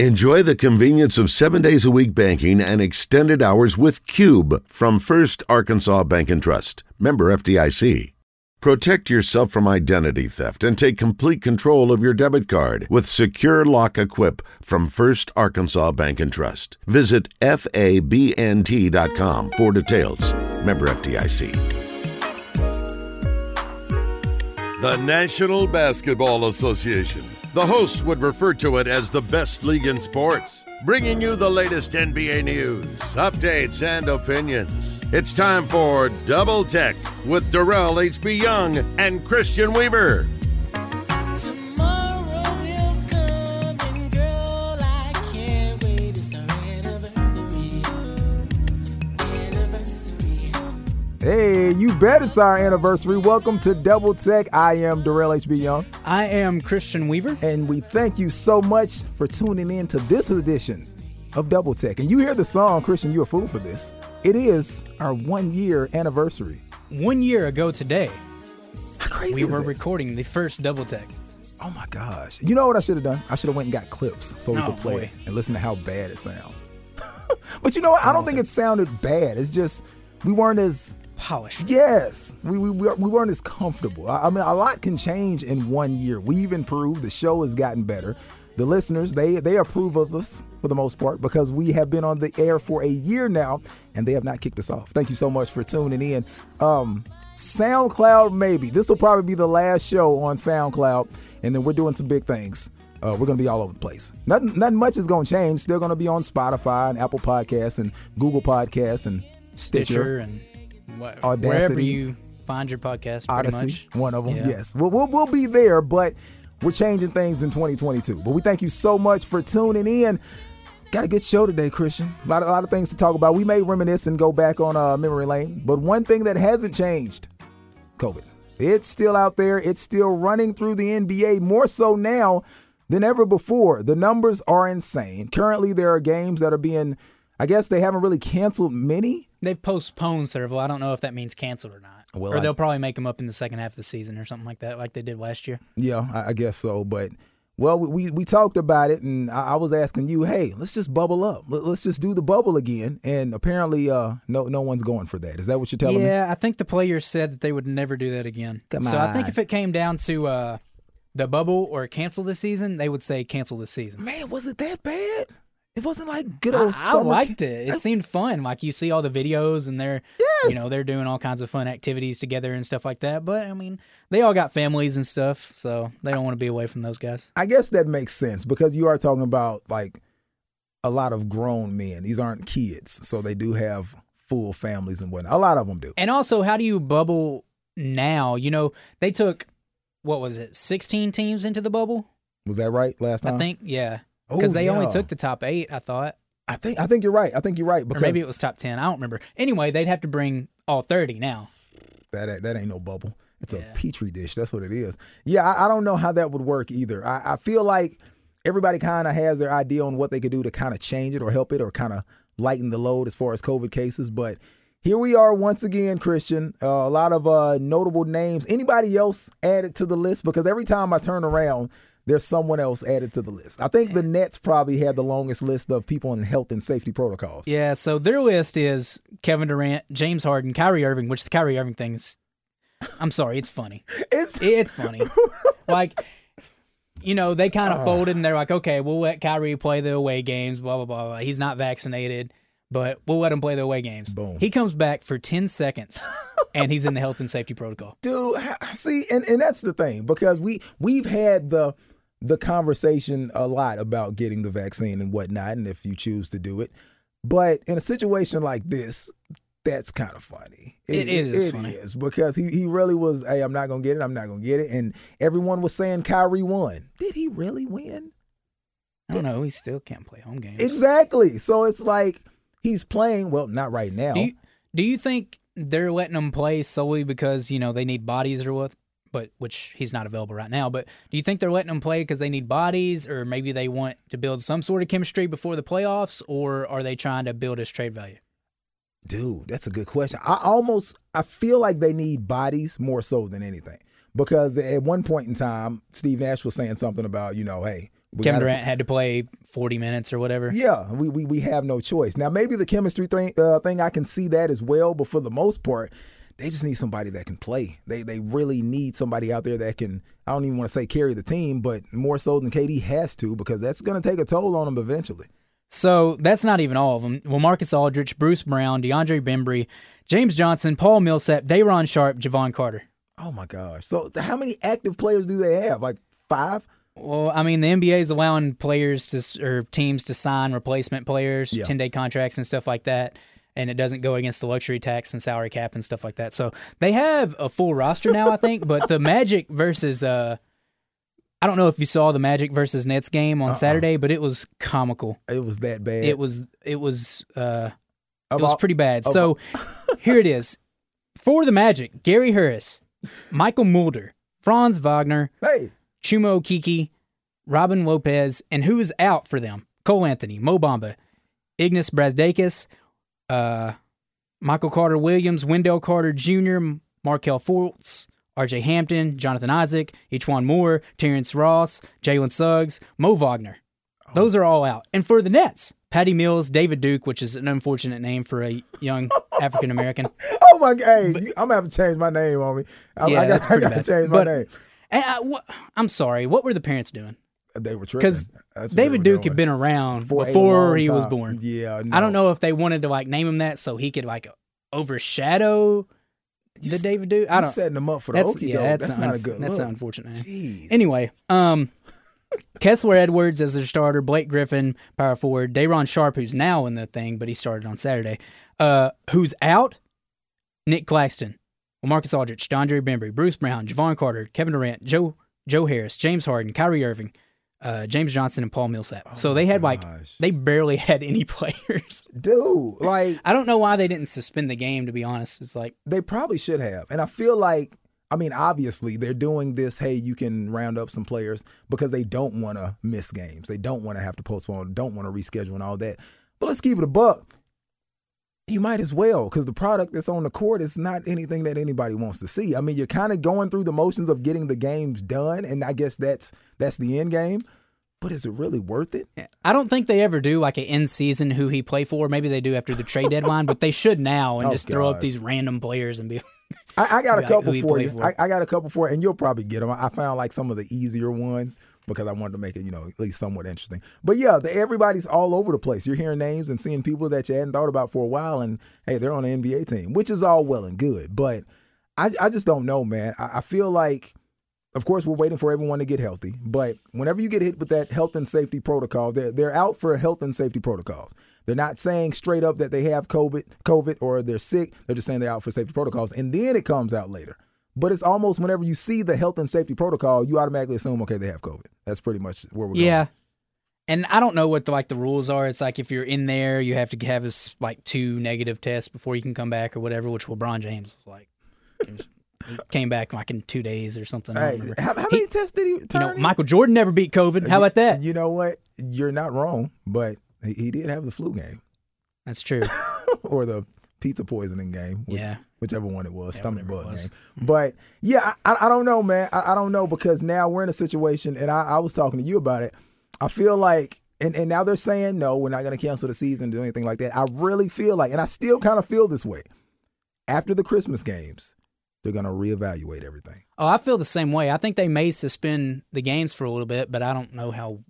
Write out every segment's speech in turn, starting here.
Enjoy the convenience of seven days a week banking and extended hours with Cube from First Arkansas Bank and Trust. Member FDIC. Protect yourself from identity theft and take complete control of your debit card with Secure Lock Equip from First Arkansas Bank and Trust. Visit FABNT.com for details. Member FDIC. The National Basketball Association. The hosts would refer to it as the best league in sports, bringing you the latest NBA news, updates, and opinions. It's time for Double Tech with Derrell H.B. Young and Christian Weaver. Hey, you bet it's our anniversary. Welcome to Double Tech. I am Derrell HB Young, I am Christian Weaver. and we thank you so much for tuning in to this edition of Double Tech. And you hear the song, Christian, you're a fool for this. It is our one year anniversary. One year ago today, How crazy we were that? recording the first Double Tech. Oh my gosh. You know what I should have done? I should have went and got clips so we Oh, could play boy. it and listen to how bad it sounds. but you know what? I don't oh, think it sounded bad. It's just we weren't as Polished. Yes, we, we, we we weren't as comfortable. I, I mean, a lot can change in one year. We've improved. The show has gotten better. The listeners, they they approve of us for the most part because we have been on the air for a year now, and they have not kicked us off. Thank you so much for tuning in. Um, SoundCloud, maybe this will probably be the last show on SoundCloud, and then we're doing some big things. Uh, we're gonna be all over the place. Nothing, nothing much is gonna change. Still gonna be on Spotify and Apple Podcasts and Google Podcasts and Stitcher. Stitcher and what, Audacy. wherever you find your podcast, pretty Odyssey, much. one of them. Yeah. Yes, we'll, we'll we'll be there, but we're changing things in 2022. But we thank you so much for tuning in. Got a good show today, Christian. A lot, of, a lot of things to talk about. We may reminisce and go back on uh, memory lane, but one thing that hasn't changed: COVID. It's still out there. It's still running through the NBA more so now than ever before. The numbers are insane. Currently, there are games that are being. I guess they haven't really canceled many. They've postponed several. I don't know if that means canceled or not. Well, or they'll probably make them up in the second half of the season or something like that, like they did last year. Yeah, I, I guess so. But well, we we talked about it, and I, I was asking you, hey, let's just bubble up. Let, us just do the bubble again. And apparently, uh, no no one's going for that. Is that what you're telling me? yeah, I think the players said that they would never do that again. Come so I think if it came down to uh, the bubble or cancel the season, they would say cancel the season. Man, was it that bad? It wasn't like good I, old I summer. liked it. It seemed fun. Like you see all the videos and they're Yes. you know, they're doing all kinds of fun activities together and stuff like that. But I mean, they all got families and stuff, so they don't want to be away from those guys. I guess that makes sense because you are talking about like a lot of grown men. These aren't kids, so they do have full families and whatnot. A lot of them do. And also, how do you bubble now? You know, they took what was it, sixteen teams into the bubble? Was that right last time? I think, yeah. Oh, Because they only took the top eight, I thought. I think I think you're right. I think you're right Or because maybe it was top ten. I don't remember. Anyway, they'd have to bring all thirty now. That that ain't no bubble. It's Yeah. a petri dish. That's what it is. Yeah, I, I don't know how that would work either. I, I feel like everybody kind of has their idea on what they could do to kind of change it or help it or kind of lighten the load as far as COVID cases. But here we are once again, Christian. Uh, a lot of uh, notable names. Anybody else added to the list? Because every time I turn around, there's someone else added to the list. I think the Nets probably had the longest list of people in health and safety protocols. Yeah, so their list is Kevin Durant, James Harden, Kyrie Irving, which the Kyrie Irving thing's I'm sorry, it's funny. It's It's funny. like you know, they kind of ah. folded and they're like, okay, we'll let Kyrie play the away games, blah, blah, blah, blah. He's not vaccinated, but we'll let him play the away games. Boom. He comes back for 10 seconds and he's in the health and safety protocol. dude see and, and that's the thing because we we've had the the conversation a lot about getting the vaccine and whatnot and if you choose to do it but in a situation like this that's kind of funny It is it funny. is, because he, he really was hey i'm not gonna get it i'm not gonna get it and everyone was saying Kyrie won did he really win I don't know. He still can't play home games. exactly so it's like he's playing well not right now Do you, do you think they're letting him play solely because you know they need bodies or what? But which he's not available right now. But do you think they're letting him play because they need bodies, or maybe they want to build some sort of chemistry before the playoffs, or are they trying to build his trade value? Dude, that's a good question. I almost I feel like they need bodies more so than anything. Because at one point in time, Steve Nash was saying something about, you know, hey, We Kevin Durant had to play 40 minutes or whatever. Yeah, we, we we have no choice. Now maybe the chemistry thing uh, thing I can see that as well, but for the most part, they just need somebody that can play. They they really need somebody out there that can. I don't even want to say carry the team, but more so than KD has to because that's going to take a toll on them eventually. So that's not even all of them. Well, LaMarcus Aldridge, Bruce Brown, DeAndre Bembry, James Johnson, Paul Millsap, Day'Ron Sharpe, Jevon Carter. Oh my gosh! So how many active players do they have? Like five? Well, I mean, the NBA is allowing players to or teams to sign replacement players, Yeah. ten day contracts and stuff like that, and it doesn't go against the luxury tax and salary cap and stuff like that. So they have a full roster now, I think. But the Magic versus, uh, I don't know if you saw the Magic versus Nets game Uh-uh. on Saturday, but it was comical. It was that bad. It was it was uh, it was pretty bad. So here it is for the Magic: Gary Harris, Mychal Mulder, Franz Wagner, Hey, Chuma Okeke, Robin Lopez, and who is out for them? Cole Anthony, Mo Bamba, Ignas Brazdeikis, uh, Michael Carter Williams, Wendell Carter Jr., Markelle Fultz, RJ Hampton, Jonathan Isaac, E'Twaun Moore, Terrence Ross, Jalen Suggs, Mo Wagner. Those are all out. And for the Nets, Patty Mills, David Duke, which is an unfortunate name for a young African American. oh my god! Hey, you- I'm gonna have to change my name on me. I, Yeah, I got, that's I pretty got to bad. change my But- name. And I, I'm sorry, what were the parents doing? They were tripping. Because David Duke had been around For before he was born. Yeah, I don't know if they wanted to like name him that so he could like overshadow the David Duke. I You don't. setting them up for the That's yeah, that's, That's un- not a good That's look. unfortunate. Jeez. Anyway, um, Kessler Edwards as their starter, Blake Griffin, power forward, Day'Ron Sharpe, who's now in the thing, but he started on Saturday. Uh, who's out? Nick Claxton, LaMarcus Aldridge, DeAndre Bembry, Bruce Brown, Jevon Carter, Kevin Durant, Joe Joe Harris, James Harden, Kyrie Irving, uh, James Johnson, and Paul Millsap. so they had like Oh they barely had any players. dude, like I don't know why they didn't suspend the game. To be honest, it's like they probably should have. And I feel like, I mean, obviously they're doing this. Hey, you can round up some players because they don't want to miss games. They don't want to have to postpone. Don't want to reschedule and all that. But let's keep it a buck. You might as well because the product that's on the court is not anything that anybody wants to see. I mean, you're kind of going through the motions of getting the games done, and I guess that's that's the end game. But is it really worth it? I don't think they ever do like an in season who he play for. Maybe they do after the trade deadline, but they should now and Oh, just throw up these random players and be. I, I got a couple he for you. for. I, I got a couple for, and you'll probably get them. I found like some of the easier ones because I wanted to make it, you know, at least somewhat interesting. But yeah, the, everybody's all over the place. You're hearing names and seeing people that you hadn't thought about for a while, and hey, they're on an NBA team, which is all well and good. But I, I just don't know, man. I, I feel like, of course, we're waiting for everyone to get healthy. But whenever you get hit with that health and safety protocol, they're they're out for health and safety protocols. They're not saying straight up that they have COVID, COVID, or they're sick. They're just saying they're out for safety protocols, and then it comes out later. But it's almost whenever you see the health and safety protocol, you automatically assume, okay, they have COVID. That's pretty much where we're going. Yeah. going. And I don't know what the, like the rules are. It's like if you're in there, you have to have this like two negative tests before you can come back or whatever. Which LeBron James was like, he was- he came back like in two days or something. Hey, how, how He- many tests did he you know, in? Michael Jordan never beat COVID. How about that? You know what? You're not wrong, but he, he did have the flu game That's true. or the pizza poisoning game. which- Yeah. Whichever one it was, Yeah, stomach bug was. game. But yeah, I, I don't know, man. I, I don't know because now we're in a situation, and I, I was talking to you about it. I feel like, and, and now they're saying, no, we're not going to cancel the season, do anything like that. I really feel like, and I still kind of feel this way. After the Christmas games, they're going to reevaluate everything. Oh, I feel the same way. I think they may suspend the games for a little bit, but I don't know how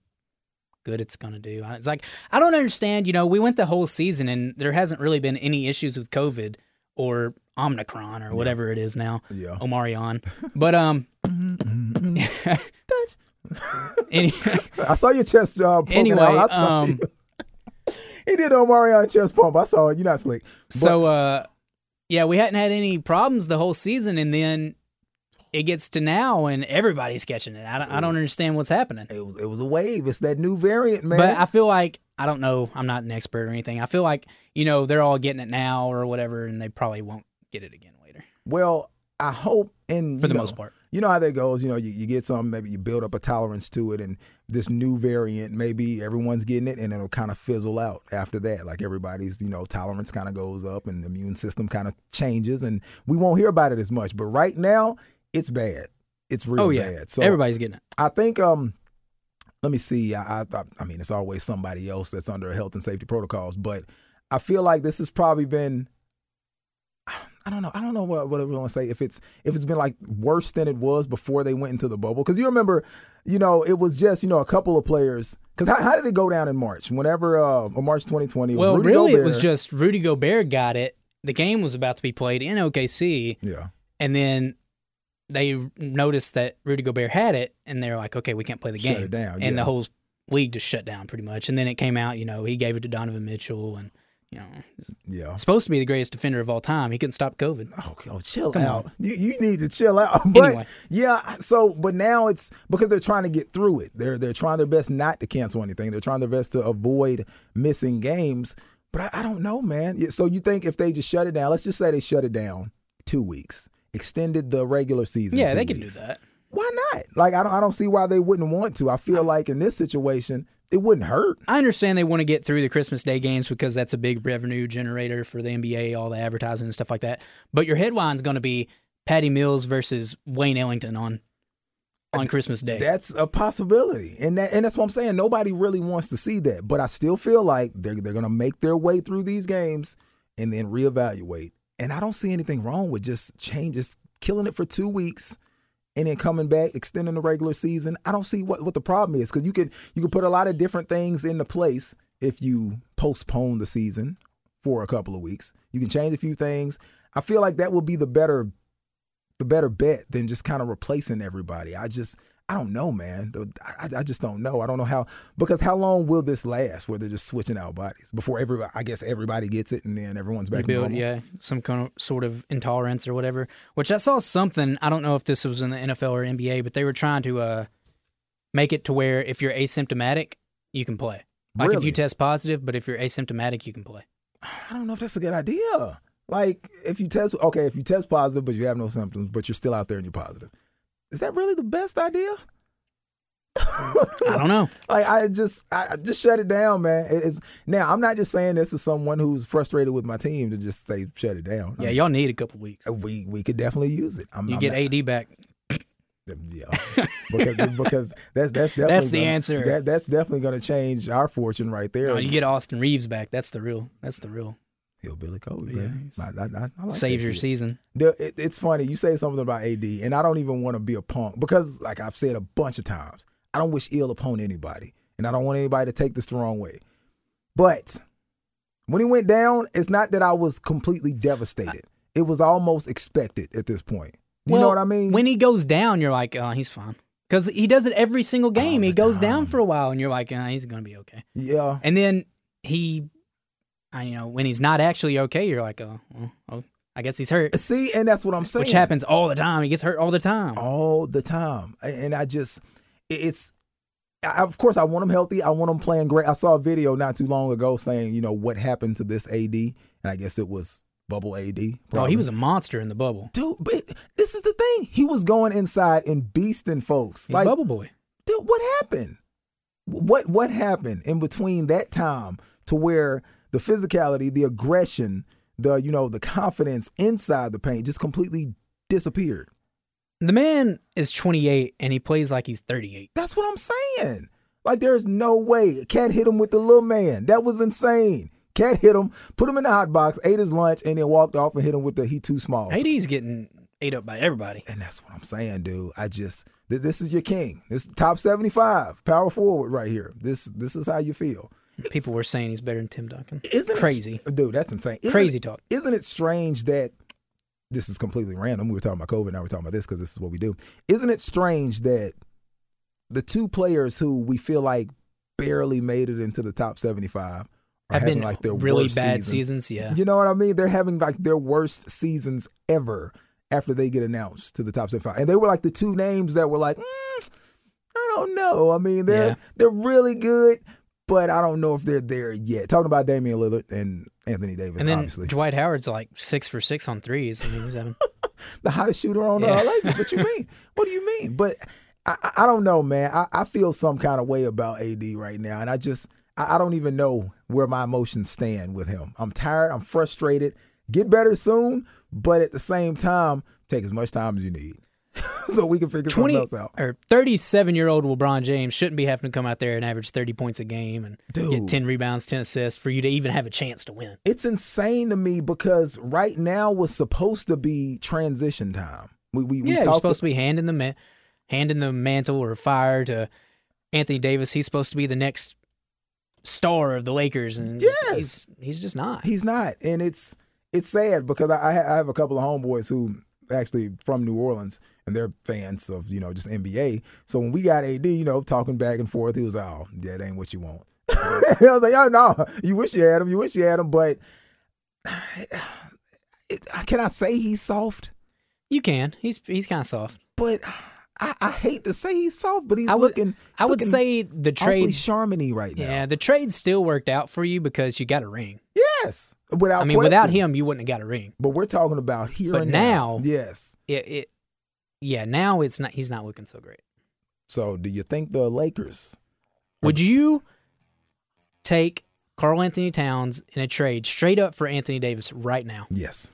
good it's going to do. It's like I don't understand. You know, we went the whole season and there hasn't really been any issues with COVID or Omicron or whatever it is now. Yeah. Omarion. But um. any, I saw your chest uh, Anyway, out. I saw um, you. he did on Marion chest pump. I saw it. You're not slick. But- so uh, yeah, we hadn't had any problems the whole season, and then it gets to now, and everybody's catching it. I don't, I don't understand what's happening. it was it was a wave. It's that new variant, man. But I feel like I don't know. I'm not an expert or anything. I feel like you know they're all getting it now or whatever, and they probably won't get it again later Well, I hope, and for the know, most part. You know how that goes. You know, you, you get some, maybe you build up a tolerance to it, and this new variant, maybe everyone's getting it, and it'll kind of fizzle out after that. Like everybody's, you know, tolerance kind of goes up, and the immune system kind of changes, and we won't hear about it as much. But right now, it's bad. It's real Oh yeah, bad. So everybody's getting it. I think um let me see. I, I I mean, it's always somebody else that's under health and safety protocols, but I feel like this has probably been. I don't know. I don't know what, what I want to say. If it's if it's been like worse than it was before they went into the bubble, because you remember, you know, it was just you know a couple of players. Because how, how did it go down in March? Whenever uh, March 2020, was Well, really, it was just Rudy Gobert got it. The game was about to be played in OKC, yeah. and then they noticed that Rudy Gobert had it, and they're like, "Okay, we can't play the Shut game." it down, and yeah. the whole league just shut down pretty much. And then it came out, you know, he gave it to Donovan Mitchell, and you know, Yeah. supposed to be the greatest defender of all time. He couldn't stop COVID. Oh, oh, chill Come out. on. You you need to chill out. But Anyway. yeah, so but now it's because they're trying to get through it. They're they're trying their best not to cancel anything. They're trying their best to avoid missing games. But I, I don't know, man. So you think if they just shut it down, let's just say they shut it down two weeks, extended the regular season. Yeah, they can do that. Why not? Like I don't I don't see why they wouldn't want to. I feel like in this situation, it wouldn't hurt. I understand they want to get through the Christmas Day games because that's a big revenue generator for the NBA, all the advertising and stuff like that. But your headline's going to be Patty Mills versus Wayne Ellington on on Christmas Day. That's a possibility, and that and that's what I'm saying. Nobody really wants to see that, but I still feel like they're they're gonna make their way through these games and then reevaluate. And I don't see anything wrong with just changes, killing it for two weeks, and then coming back, extending the regular season. I don't see what, what the problem is because you could you could put a lot of different things into place if you postpone the season for a couple of weeks. You can change a few things. I feel like that would be the better the better bet than just kind of replacing everybody. I just I don't know, man. I, I just don't know. I don't know how because how long will this last? Where they're just switching out bodies before everybody? I guess everybody gets it and then everyone's back. build, normal? yeah, some kind of sort of intolerance or whatever. Which I saw something. I don't know if this was in the NFL or NBA, but they were trying to uh, make it to where if you're asymptomatic, you can play. Like if you test positive, but if you're asymptomatic, you can play. I don't know if that's a good idea. Like if you test okay, if you test positive but you have no symptoms, but you're still out there and you're positive, is that really the best idea? I don't know. Like I just I I just shut it down, man. It's now I'm not just saying this as someone who's frustrated with my team to just say shut it down. Yeah, y'all need a couple weeks. we we could definitely use it. I'm, You I'm get not- AD back. Yeah, because because that's that's definitely That's the gonna- answer. That, that's definitely going to change our fortune right there. No, you get Austin Reaves back. That's the real. That's the real. Hillbilly Kobe, Yeah, man. I, I, I, I like Saves your kid. season. The- it- it's funny you say something about AD, and I don't even want to be a punk because, like I've said a bunch of times, I don't wish ill upon anybody, and I don't want anybody to take this the wrong way. But when he went down, it's not that I was completely devastated. It was almost expected at this point. You know what I mean? When he goes down, you're like, oh, he's fine. Because he does it every single game. He the goes down for a while, and you're like, oh, he's going to be okay. yeah, And then he, I, you know, when he's not actually okay, you're like, oh, well, oh I guess he's hurt. see, and that's what I'm saying. Which happens all the time. He gets hurt all the time. all the time. And I just, it's, I, of course, I want him healthy. I want him playing great. I saw a video not too long ago saying, you know, what happened to this AD, and I guess it was bubble AD. Oh, he was a monster in the bubble. dude. But this is the thing. He was going inside and beasting folks. He's like, bubble boy. dude, what happened? What what happened in between that time to where the physicality, the aggression, the you know, the confidence inside the paint just completely disappeared? The man is 28 and he plays like he's 38. That's what I'm saying. Like there's no way. Cat hit him with the little man. That was insane. Cat hit him, put him in the hot box, ate his lunch, and then walked off and hit him with the he too small. AD's getting ate up by everybody. And that's what I'm saying, dude. I just th- this is your king. This is top 75, power forward right here. This this is how you feel. People were saying he's better than Tim Duncan. Isn't it- crazy. dude? That's insane. Isn't Crazy it- talk. Isn't it strange that this is completely random? We were talking about COVID, now we're talking about this because this is what we do. Isn't it strange that the two players who we feel like barely made it into the top 75 are Have having been like their really worst bad seasons. seasons. Yeah. You know what I mean? They're having like their worst seasons ever after they get announced to the top 75. And they were like the two names that were like, mm, I don't know. I mean, they're Yeah. they're really good, but I don't know if they're there yet. Talking about Damian Lillard and Anthony Davis, and then obviously. Dwight Howard's like six for six on threes. I mean, he's having the hottest shooter on Yeah. uh, Lakers. What you mean? what do you mean? But I, I- I don't know, man. I, I feel some kind of way about AD right now, and I just I, I don't even know where my emotions stand with him. I'm tired. I'm frustrated. Get better soon, but at the same time, take as much time as you need. so we can figure something else out. or 37 year old LeBron James shouldn't be having to come out there and average 30 points a game and Dude. get 10 rebounds, 10 assists for you to even have a chance to win. It's insane to me because right now was supposed to be transition time. We we, we yeah, you're supposed to be handing the ma- handing the mantle or fire to Anthony Davis. He's supposed to be the next star of the Lakers, and Yes. he's he's just not. He's not, and it's it's sad because I, I I have a couple of homeboys who actually from New Orleans, and they're fans of you know just NBA. So when we got AD, you know, talking back and forth, he was like, "Oh, that ain't what you want." I was like, "Oh no, you wish you had him. You wish you had him." But it, can I say he's soft? You can. He's he's kind of soft. But I, I hate to say he's soft, but he's I would looking. I would looking say the trade. charmony right now. Yeah, the trade still worked out for you because you got a ring. Yes, without. I mean, without him, you wouldn't have got a ring. But we're talking about here But and now- Yes. It, it yeah. Now it's not. He's not looking so great. So, do you think the Lakers? Would you take Karl Anthony Towns in a trade straight up for Anthony Davis right now? Yes,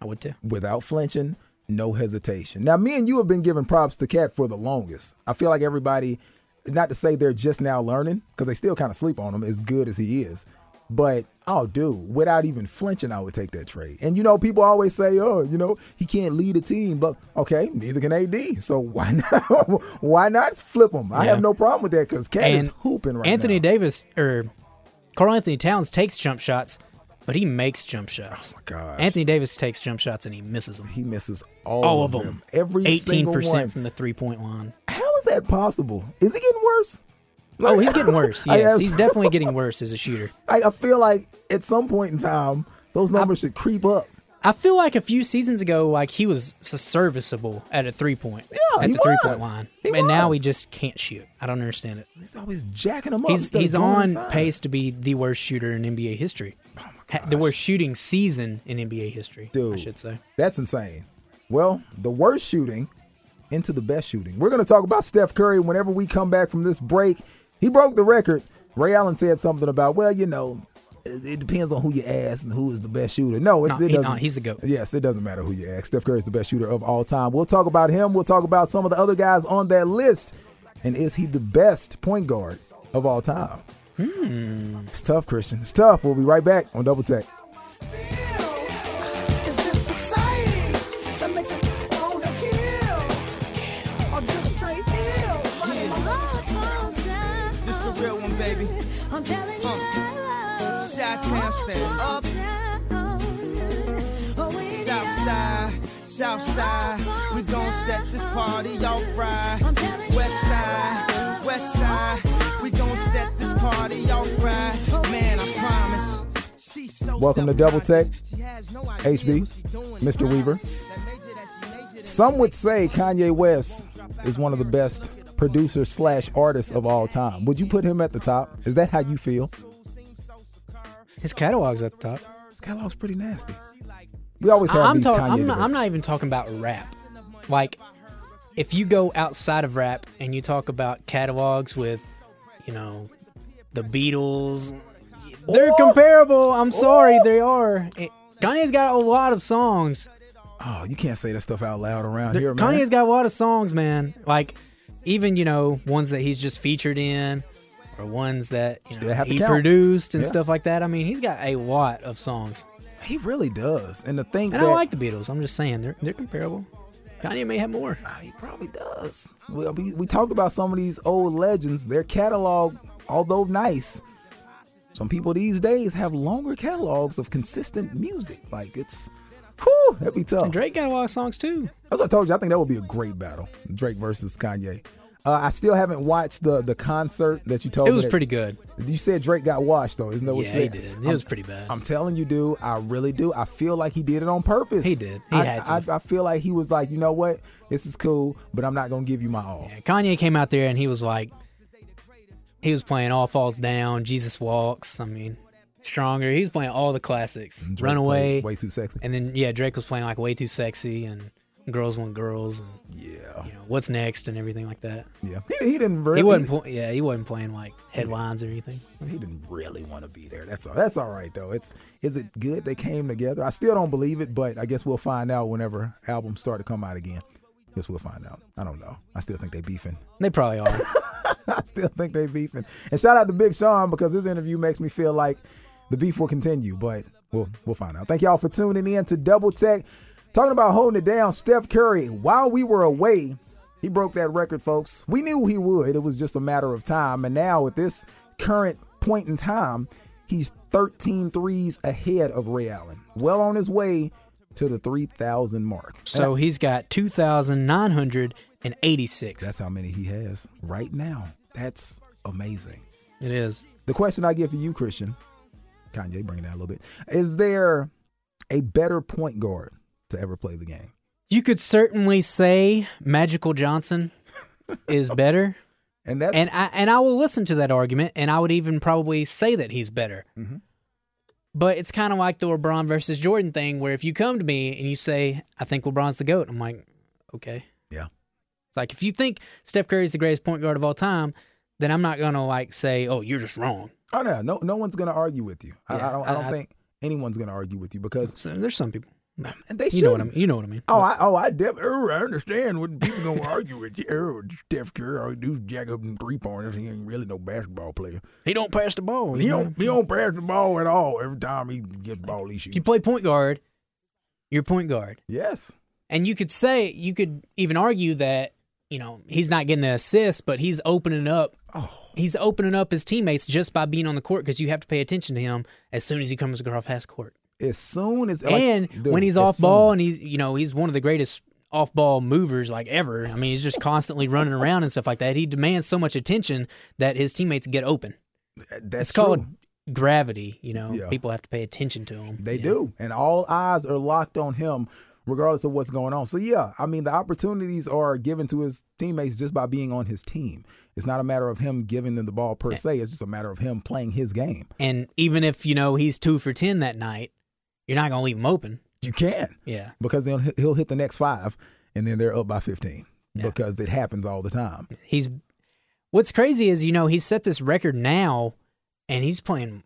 I would too. without flinching, no hesitation. Now, me and you have been giving props to Cat for the longest. I feel like everybody, not to say they're just now learning, because they still kind of sleep on him as good as he is. But oh, dude, without even flinching, I would take that trade. And you know, people always say, "Oh, you know, he can't lead a team." But okay, neither can AD. So why not? why not flip him? I Yeah. have no problem with that because Cat is hooping right now. Anthony now. Davis or Karl Anthony Towns takes jump shots, but he makes jump oh, shots. Oh my gosh. Anthony Davis takes jump shots and he misses them. he misses all, All of them. Every Eighteen single one. percent from the three point line. How is that possible? Is it getting worse? Oh, he's getting worse. Yes, he's definitely getting worse as a shooter. I, I feel like at some point in time, those numbers should creep up. I feel like a few seasons ago, like he was serviceable at a three point. Yeah, at he the three point line, He and now he just can't shoot. I don't understand it. He's always jacking them up. He's he's on inside. pace to be the worst shooter in NBA history. Oh ha- the worst shooting season in NBA history, I Dude. should say. That's insane. Well, the worst shooting into the best shooting. We're going to talk about Steph Curry whenever we come back from this break. He broke the record. Ray Allen said something about, well, you know, it, depends on who you ask and who is the best shooter. No, it's, No, it he- doesn't. no, he's the GOAT. Yes, it doesn't matter who you ask. Steph Curry is the best shooter of all time. We'll talk about him. We'll talk about some of the other guys on that list. And is he the best point guard of all time? Hmm. It's tough, Christian. It's tough. We'll be right back on Double Tech. Chi-town stand up. South side, south side. We gon' set this party off right. West side, west side. We gon' set this party off right. Man, I promise. Welcome to Double Tech. HB. Mr. Weaver. Some would say Kanye West is one of the best producers slash artist of all time. Would you put him at the top? Is that how you feel? His catalog's at the top. His catalog's pretty nasty. We always have I'm, these talk- Kanye I'm, not, I'm not even talking about rap. Like, if you go outside of rap and you talk about catalogs with, you know, the Beatles, they're Oh. comparable. I'm sorry, oh! they are. It, Kanye's got a lot of songs. Oh, you can't say that stuff out loud around here, man. Kanye's got a lot of songs, man. Like, even you know ones that he's just featured in, or ones that you know, he count. produced and Yeah. stuff like that. I mean, he's got a lot of songs. he really does. And the thing And that I like the Beatles. I'm just saying they're they're comparable. Kanye may have more. Ah, he probably does. Well, we, we talked about some of these old legends. Their catalog, although nice, some people these days have longer catalogs of consistent music. Like it's, whew, that'd be tough. And Drake got a lot of songs too. As I told you, I think that would be a great battle, Drake versus Kanye. Uh, I still haven't watched the the concert that you told It me. was that- pretty good. You said Drake got washed though, isn't that what Yeah, you he did. It I'm- was pretty bad. I'm telling you, dude, I really do. I feel like he did it on purpose. He did. He I, had to. I, I feel like he was like, you know what, this is cool, but I'm not gonna give you my all. Yeah, Kanye came out there and he was like, he was playing All Falls Down, Jesus Walks. I mean, Stronger. He was playing all the classics. Drake Runaway. way too sexy. And then yeah, Drake was playing like Way Too Sexy and Girls Want Girls and Yeah, you know What's Next and everything like that. yeah. He, he didn't really. He wasn't. Pl- yeah, he wasn't playing like headlines or anything. He didn't really want to be there. That's all. That's all right though. It's is it good they came together? I still don't believe it, but I guess we'll find out whenever albums start to come out again. Guess we'll find out. I don't know. I still think they beefing. They probably are. I still think they beefing. And shout out to Big Sean because this interview makes me feel like the beef will continue, but we'll we'll find out. Thank y'all for tuning in to Double Tech. Talking about holding it down, Steph Curry, while we were away, he broke that record, folks. We knew he would. It was just a matter of time. And now at this current point in time, he's 13 threes ahead of Ray Allen. Well on his way to the 3,000 mark. so he's got 2,986. That's how many he has right now. That's amazing. it is. The question I give for you, Christian, Kanye, bringing that a little bit. Is there a better point guard to ever play the game? You could certainly say Magical Johnson is better. And that's and I and I will listen to that argument, and I would even probably say that he's better. Mm-hmm. But it's kind of like the LeBron versus Jordan thing, where if you come to me and you say, "I think LeBron's the goat," I'm like, "Okay." yeah. It's like if you think Steph Curry's the greatest point guard of all time, then I'm not gonna like say, "Oh, you're just wrong." Oh no, no, no one's gonna argue with you. I, Yeah, I don't. I don't I- I- think anyone's gonna argue with you because there's some people. and they You know what I mean? You know what I mean? Oh, I, oh, I, def- oh, I understand when people gonna argue with you. Oh, Steph Curry, all he oh, do is jack up them three pointers. He ain't really no basketball player. he don't pass the ball. He know? don't, he don't pass the ball at all. Every time he gets the ball, he If you play point guard, you're point guard. Yes, And you could say, you could even argue that, you know, he's not getting the assist, but he's opening up. Oh. He's opening up his teammates just by being on the court because you have to pay attention to him as soon as he comes across half court. as soon as like, and when he's off soon- ball and he's, you know, he's one of the greatest off ball movers like ever. I mean, he's just constantly running around and stuff like that. He demands so much attention that his teammates get open. that's it's called true. gravity, you know. Yeah. People have to pay attention to him. They you know. do. And all eyes are locked on him, regardless of what's going on. So, yeah, I mean, the opportunities are given to his teammates just by being on his team. It's not a matter of him giving them the ball per se. It's just a matter of him playing his game. And even if, you know, he's two for 10 that night, you're not going to leave him open. You can Yeah. because then he'll hit the next five and then they're up by 15 Yeah. because it happens all the time. He's what's crazy is, you know, he's set this record now and he's playing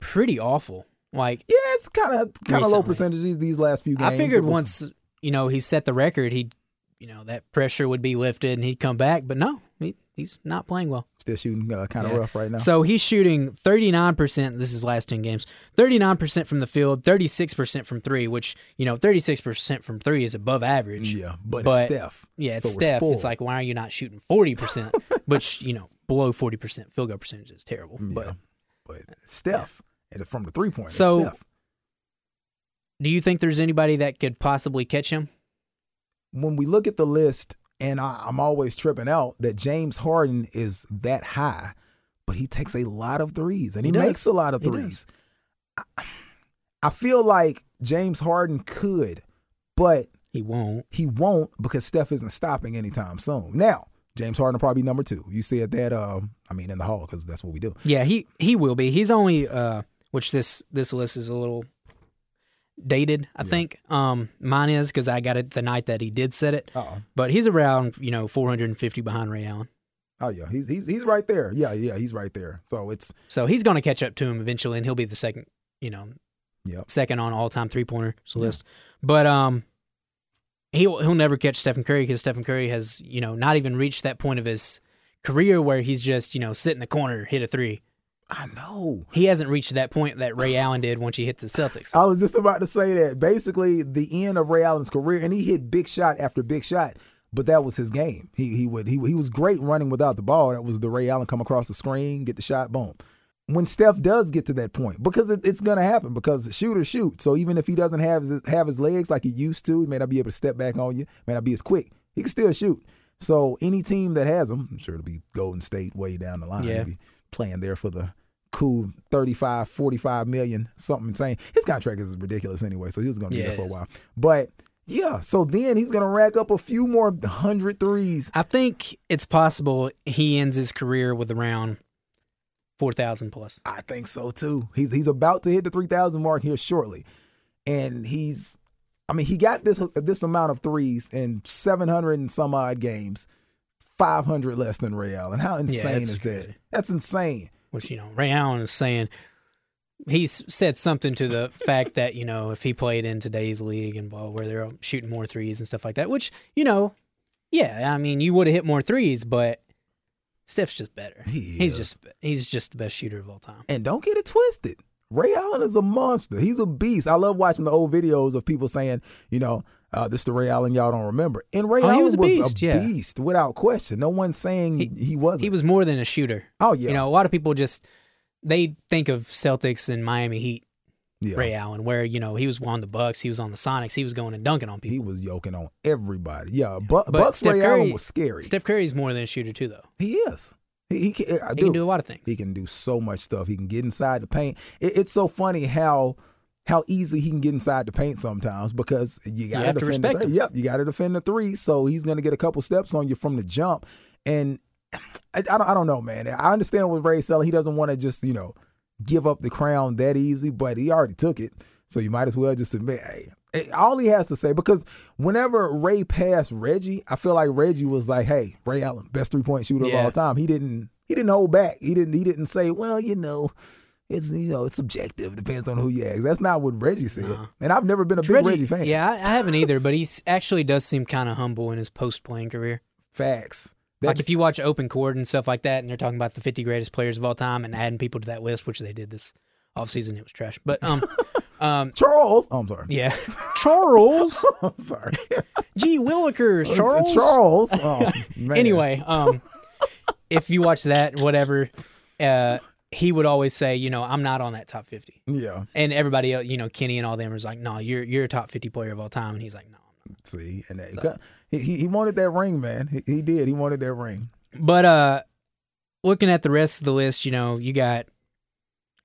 pretty awful. Like Yeah, it's kind of kind of low percentages these last few games. I figured was- once, you know, he set the record, he'd you know, that pressure would be lifted and he'd come back, but no, he, he's not playing well. still shooting uh, kind of Yeah. rough right now. So he's shooting 39%, this is last 10 games. 39% from the field, 36% from 3, which, you know, 36% from 3 is above average. yeah, but, but- it's Steph. Yeah, it's So Steph. It's like, why are you not shooting 40%? Which, you know, below 40% field goal percentage is terrible. But Yeah. But Steph, and from the three point, So- Steph. do you think there's anybody that could possibly catch him? when we look at the list, and I, I'm always tripping out that James Harden is that high, but he takes a lot of threes and he, He makes a lot of threes. I, I feel like James Harden could, but He won't. he won't because Steph isn't stopping anytime soon. Now, James Harden will probably be number two. You said that, uh, I mean, in the hall because that's what we do. Yeah, he he will be. He's only uh which this this list is a little dated, I think. Um mine is cuz I got it the night that he did set it. Uh-oh. But he's around, you know, 450 behind Ray Allen. Oh yeah, he's he's he's right there. Yeah, yeah, he's right there. So it's So he's going to catch up to him eventually and he'll be the second, you know, Yep. second on all-time three-pointers list. But um he'll he'll never catch Stephen Curry cuz Stephen Curry has, you know, not even reached that point of his career where he's just, you know, sit in the corner, hit a 3. I know. He hasn't reached that point that Ray Allen did once he hit the Celtics. I was just about to say that. Basically, the end of Ray Allen's career, and he hit big shot after big shot, but that was his game. He he would he he was great running without the ball. That was the Ray Allen come across the screen, get the shot, boom. When Steph does get to that point, because it, it's gonna happen, because shooters shoot. So even if he doesn't have his, have his legs like he used to, he may not be able to step back on you, may not be as quick. He can still shoot. So any team that has him, I'm sure it'll be Golden State way down the line. Yeah. He'll playing there for the cool 35, 45 million, something insane. His contract is ridiculous anyway, so he was going to be Yeah, there for a while. But yeah, so then he's going to rack up a few more hundred threes. I think it's possible he ends his career with around 4,000 plus. I think so too. He's he's about to hit the 3000 mark here shortly. And he's I mean, he got this this amount of threes in 700 and some odd games. 500 less than Ray Allen. How insane that's is that? That's insane. Which, you know, Ray Allen is saying he's said something to the fact that, you know, if he played in today's league and ball where they're shooting more threes and stuff like that, which, you know, Yeah, I mean, you would have hit more threes, but Steph's just better. He he's just he's just the best shooter of all time. And don't get it twisted. Ray Allen is a monster. He's a beast. I love watching the old videos of people saying, you know, uh, this is the Ray Allen y'all don't remember. And Ray Oh, he Allen was a beast, yeah. beast without question. No one's saying he, wasn't. He was more than a shooter. Oh, yeah. You know, a lot of people just they think of Celtics and Miami Heat. yeah. Ray Allen, where you know he was on the Bucks, he was on the Sonics, he was going and dunking on people. He was yoking on everybody. Yeah, but, But Bucks Steph Ray Curry Allen was scary. Steph Curry's more than a shooter too, though. he is. He, can. I He do. can do a lot of things. He can do so much stuff. He can get inside the paint. It, it's so funny how how easy he can get inside the paint sometimes because you got to defend the respect three. him. Yep, you got to defend the three. So he's going to get a couple steps on you from the jump. And I, I don't I don't know, man. I understand with Ray selling. He doesn't want to just you know give up the crown that easy, but he already took it. So you might as well just admit, hey. All he has to say, because whenever Ray passed Reggie, I feel like Reggie was like, "Hey, Ray Allen, best three point shooter of all time." He didn't, he didn't hold back. He didn't, he didn't say, "Well, you know, it's you know, it's subjective. Depends on who you ask." That's not what Reggie said. And I've never been a big Reggie, fan. Yeah, I, I haven't either, but he actually does seem kind of humble in his post playing career. facts. like if you watch Open Court and stuff like that, and they're talking about the 50 greatest players of all time and adding people to that list, which they did this offseason, it was trash. But um, um, Charles, oh, I'm sorry. yeah, Charles, I'm sorry. gee Willikers, Charles. Charles. Oh, man. Anyway, um, if you watch that, whatever, uh, he would always say, you know, I'm not on that top 50. Yeah. And everybody, else, you know, Kenny and all them was like, no, you're you're a top 50 player of all time. And he's like, no. See, and that, he, he he wanted that ring, man. He, he did. He wanted that ring. But uh, looking at the rest of the list, you know, you got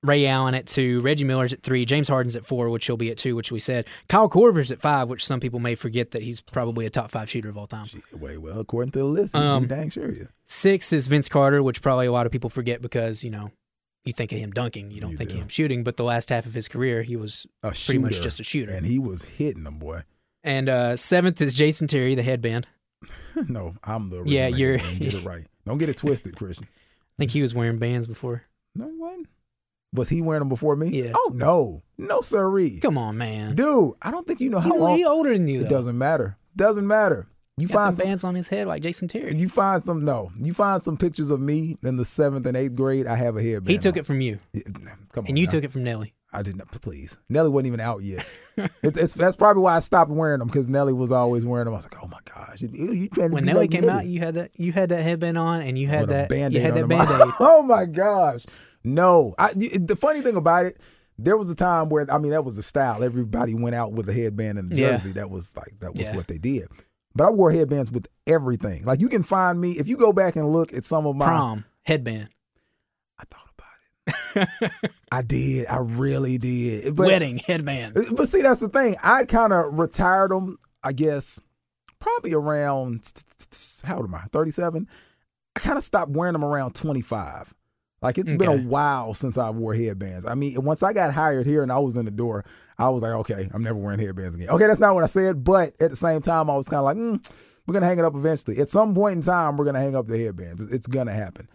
Ray Allen at two, Reggie Miller's at three, James Harden's at four, which he'll be at two, which we said. Kyle Korver's at five, which some people may forget that he's probably a top five shooter of all time. Wait, well, according to the list, Um, dang sure yeah. Six is Vince Carter, which probably a lot of people forget because you know you think of him dunking, you don't You think do. of him shooting. But the last half of his career, he was A pretty much just a shooter. and he was hitting them, boy. And uh, seventh is Jason Terry, the headband. no, I'm the Yeah, you're-. Get it right. Don't get it twisted, Christian. I think he was wearing bands before. No, he wasn't. Was he wearing them before me? Yeah. Oh no, no, sirree. Come on, man. Dude, I don't think you know how He, long. he older than you. it Though. doesn't matter. Doesn't matter. You Got find some, bands on his head like Jason Terry. you find some no. You find some pictures of me in the seventh and eighth grade. I have a headband. He took on. it from you, Yeah, Come on, and you now. took it from Nelly. I did not. Please, Nelly wasn't even out yet. it's, it's that's probably why I stopped wearing them because Nelly was always wearing them. I was like, oh my gosh, you, you trying to When Nelly like came out, you had that you had that headband on, and you had that Band-Aid you had that band aid. oh my gosh, no. I, the funny thing about it, there was a time where I mean that was a style. Everybody went out with a headband and a Yeah. jersey. That was like that was Yeah. what they did. But I wore headbands with everything. Like you can find me if you go back and look at some of my Prom headband, I thought about it. I did. I really did. But, wedding headband. Uh, but see, that's the thing. I kind of retired them. I guess probably around how old am I? Thirty-seven. I kind of stopped wearing them around twenty-five. Like it's been a while since I wore headbands. I mean, once I got hired here and I was in the door, I was like, okay, I'm never wearing headbands again. Okay, that's not what I said, but at the same time, I was kind of like, mm, we're gonna hang it up eventually. At some point in time, we're gonna hang up the headbands. It's- gonna happen.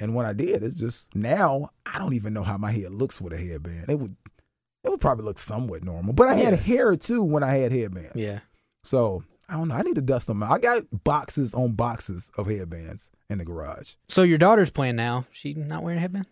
And when I did, it's just now I don't even know how my head looks with a headband. It would it would probably look somewhat normal. But I had hair too when I had headbands. Yeah, So I don't know. I need to dust them out. I got boxes on boxes of headbands in the garage. So your daughter's playing now. She not wearing a headband.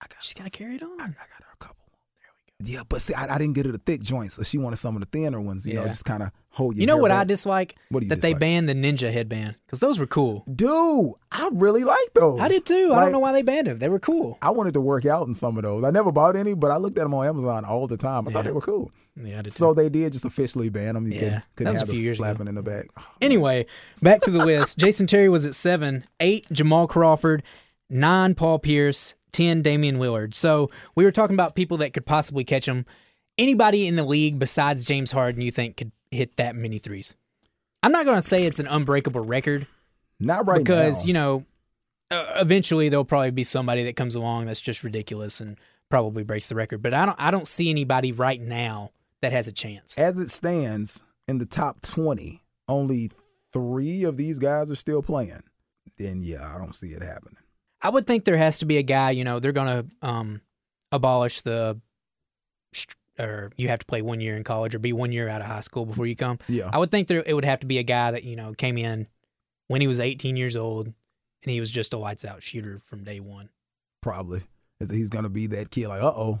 I got. She's got to carry it on. I, I got her a couple. There we go. Yeah, but see, I, I didn't get her the thick joints. So she wanted some of the thinner ones. You know, just kind of hold your You know what I dislike? What do you that they banned the ninja headband because those were cool. Dude, I really like those. I did too. I don't know why they banned them. They were cool. I wanted to work out in some of those. I never bought any, but I looked at them on Amazon all the time. I thought they were cool. Yeah, I did. So they did just officially ban them. You Yeah. couldn't, couldn't That was a few years ago. flapping in the back. Anyway, back to the list. Jason Terry was at seven, eight Jamal Crawford, nine Paul Pierce, ten Damian Lillard. So we were talking about people that could possibly catch them. Anybody in the league besides James Harden you think could hit that many threes? I'm not going to say it's an unbreakable record Not right because now. you know uh, eventually there'll probably be somebody that comes along that's just ridiculous and probably breaks the record. But I don't I don't see anybody right now that has a chance. as it stands in the top 20, only three of these guys are still playing. Then, yeah, I don't see it happening. I would think there has to be a guy, you know, they're going to um, abolish the or you have to play one year in college or be one year out of high school before you come. Yeah. I would think there it would have to be a guy that you know came in when he was 18 years old and he was just a lights out shooter from day one. probably is that he's gonna be that kid. Like, uh oh,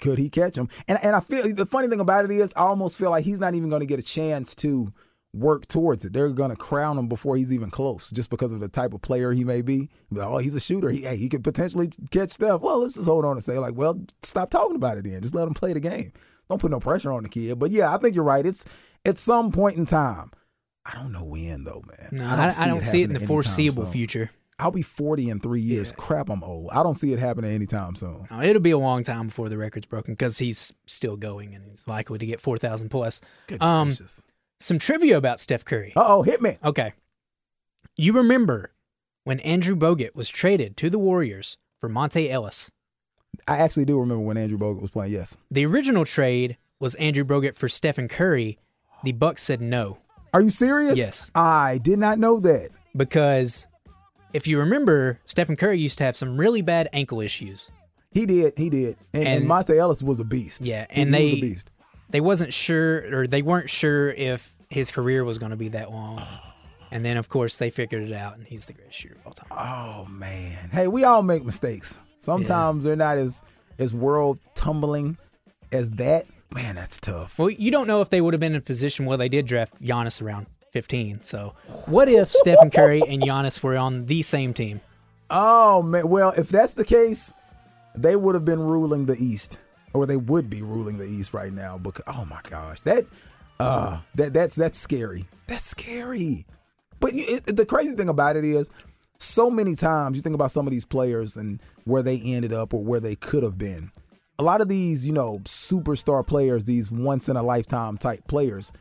could he catch him? And and I feel the funny thing about it is, I almost feel like he's not even gonna get a chance to work towards it. They're gonna crown him before he's even close, just because of the type of player he may be. Like, oh, he's a shooter. He, hey, he could potentially catch stuff. Well, let's just hold on and say like, well, stop talking about it then. Just let him play the game. Don't put no pressure on the kid. But yeah, I think you're right. It's at some point in time. I don't know when though, man. No, I, I don't see it in the foreseeable soon. future. I'll be 40 in three years. Crap, I'm old. I don't see it happening anytime soon. Now, it'll be a long time before the record's broken because he's still going and he's likely to get 4,000 plus. Good Um, gracious. Some trivia about Steph Curry. Uh oh, hit me. Okay. You remember when Andrew Bogut was traded to the Warriors for Monta Ellis? I actually do remember when Andrew Bogut was playing. Yes. The original trade was Andrew Bogut for Stephen Curry. The Bucks said no Are you serious? Yes. I did not know that. because if you remember, Stephen Curry used to have some really bad ankle issues. He did. He did. And, and, And- Monta Ellis was a beast. Yeah, He- and he was they- a beast. They wasn't sure or they weren't sure if his career was going to be that long. And then of course they figured it out and he's the greatest shooter of all time. Oh man. Hey, we all make mistakes. Sometimes they're not as as world tumbling as that. Man, that's tough. Well, you don't know if they would have been in a position where they did draft Giannis around 15. So, what if Stephen Curry and Giannis were on the same team? Oh man. Well, if that's the case, they would have been ruling the East, or they would be ruling the East right now. Because oh my gosh, that uh that that's that's scary. That's scary. But you, it, the crazy thing about it is, so many times you think about some of these players and where they ended up or where they could have been. A lot of these, you know, superstar players, these once in a lifetime type players,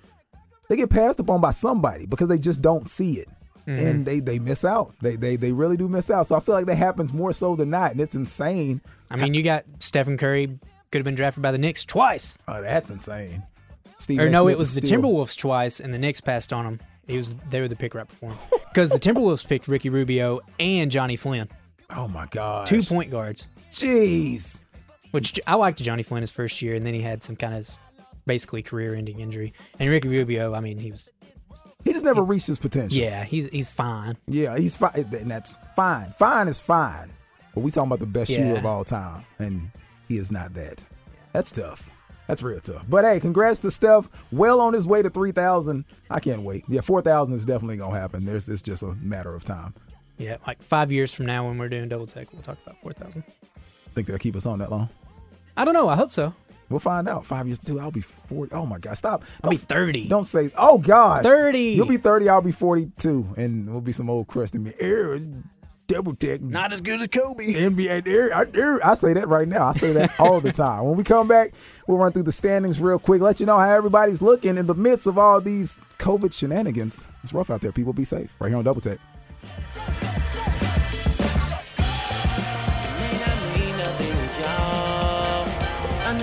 they get passed upon by somebody because they just don't see it. And they they miss out. They they they really do miss out. So I feel like that happens more so than not, and it's insane. I mean, you got Stephen Curry could have been drafted by the Knicks twice. Oh, that's insane. Steve Or no, it was the Timberwolves twice and the Knicks passed on him. He was they were the pick right before him. Cuz the Timberwolves picked Ricky Rubio and Johnny Flynn, Oh my god. two point guards. Jeez. Which I liked Johnny Flynn his first year and then he had some kind of basically career-ending injury. And Ricky Rubio, I mean, he was He just never reached his potential. yeah, he's he's fine. Yeah, he's fine, and that's fine. Fine is fine. But we talking about the best shooter of all time, and he is not that. That's tough. That's real tough. But hey, congrats to Steph. Well on his way to three thousand. I can't wait. Yeah, four thousand is definitely gonna happen. There's it's just a matter of time. Yeah, like 5 years from now when we're doing double tech, we'll talk about 4000. Think they'll keep us on that long? I don't know, I hope so. We'll find out. Five years, dude. I'll be forty. Oh my god, stop. I'll be Don't- 30. Don't say. Oh gosh, 30. You'll be thirty. I'll be forty-two, and we'll be some old crusty me. Air double tech. Not as good as Kobe. NBA. There, I, there, I say that right now. I say that all the time. When we come back, we'll run through the standings real quick. Let you know how everybody's looking in the midst of all these COVID shenanigans. It's rough out there. People be safe. Right here on Double Tech.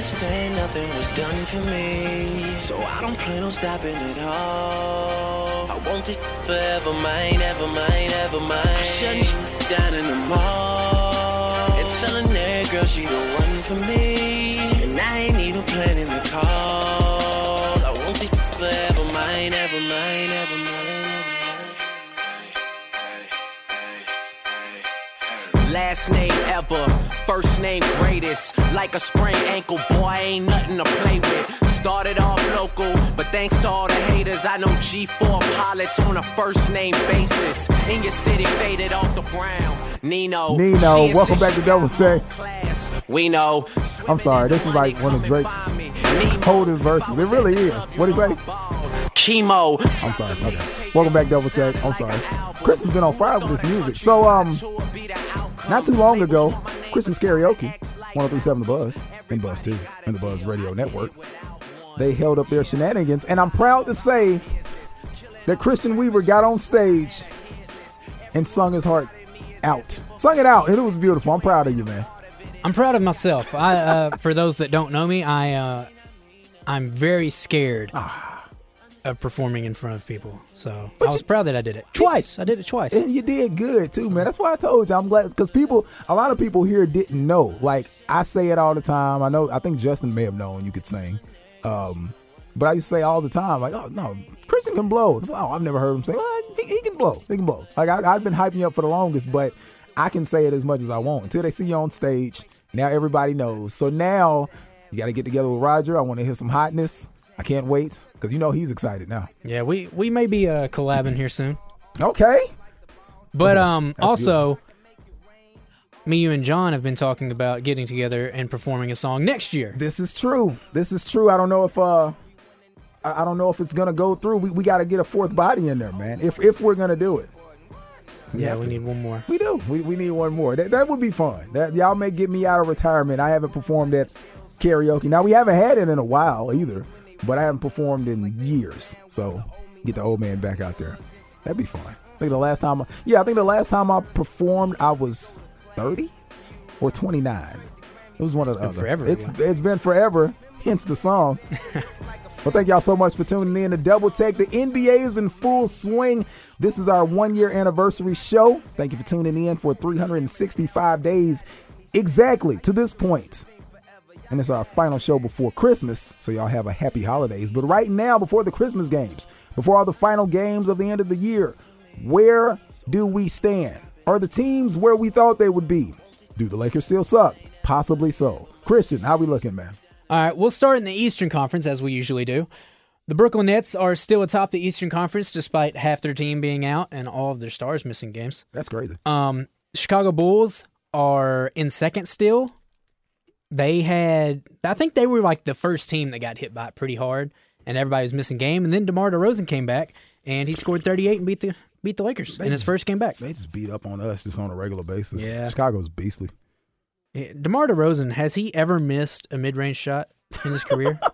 Understand nothing was done for me. So I don't plan on stopping at all. I want this forever mine, ever mine, ever mine. I'm shutting shit down in the mall. And telling that girl she the one for me. And I ain't even planning the call. I want this forever mine, ever mine, ever mine. Last name ever, first name greatest. Like a sprained ankle, boy, ain't nothing to play with. Started off local, but thanks to all the haters, I know G4 pilots on a first name basis. In your city, faded off the ground. Nino, Nino, welcome back to Double class. We know. I'm sorry, this is like one of Drake's coldest verses. It really is. What do you say? Chemo. I'm sorry. Okay. Welcome back, Double Tech. I'm sorry. Chris has been on fire with this music. So, um, not too long ago, Christmas karaoke, 1037 The Buzz, and Buzz 2, and the Buzz Radio Network, they held up their shenanigans. And I'm proud to say that Christian Weaver got on stage and sung his heart out. Sung it out, and it was beautiful. I'm proud of you, man. I'm proud of myself. I, uh, for those that don't know me, I, uh, I'm very scared of performing in front of people. So I was proud that I did it twice. I did it twice. And you did good too, man. That's why I told you. I'm glad because people, a lot of people here didn't know. Like I say it all the time. I know. I think Justin may have known you could sing, um, but I used to say all the time, like, "Oh no, Christian can blow." Oh, I've never heard him say, "Well, he, he can blow. He can blow." Like I, I've been hyping you up for the longest, but I can say it as much as I want until they see you on stage. Now everybody knows. So now you got to get together with Roger. I want to hear some hotness. I can't wait because you know he's excited now. Yeah, we we may be uh, collabing here soon. Okay. But um, That's also, me, you, and John have been talking about getting together and performing a song next year. This is true. This is true. I don't know if uh I I don't know if it's gonna go through. We, we got to get a fourth body in there, man. If if we're gonna do it, yeah, we to. need one more. we do. We, we need one more. That that would be fun. That y'all may get me out of retirement. I haven't performed at karaoke. Now we haven't had it in a while either, but I haven't performed in years. So get the old man back out there. That'd be fun. I think the last time, I, yeah, I think the last time I performed, I was thirty or twenty nine. It was one of the other. forever It's it's been forever. Hence the song. Well, thank y'all so much for tuning in to Double Tech. The NBA is in full swing. This is our one year anniversary show. Thank you for tuning in for 365 days exactly to this point. And it's our final show before Christmas, so y'all have a happy holidays. But right now, before the Christmas games, before all the final games of the end of the year, where do we stand? Are the teams where we thought they would be? Do the Lakers still suck? Possibly so. Christian, how we looking, man? All right, we'll start in the Eastern Conference as we usually do. The Brooklyn Nets are still atop the Eastern Conference despite half their team being out and all of their stars missing games. That's crazy. Um, Chicago Bulls are in second still. They had, I think they were like the first team that got hit by it pretty hard, and everybody was missing game. And then DeMar DeRozan came back and he scored 38 and beat the beat the Lakers in his first game back. They just beat up on us just on a regular basis. Yeah. Chicago's beastly. Eh, DeMar DeRozan has he ever missed a mid range shot in his career?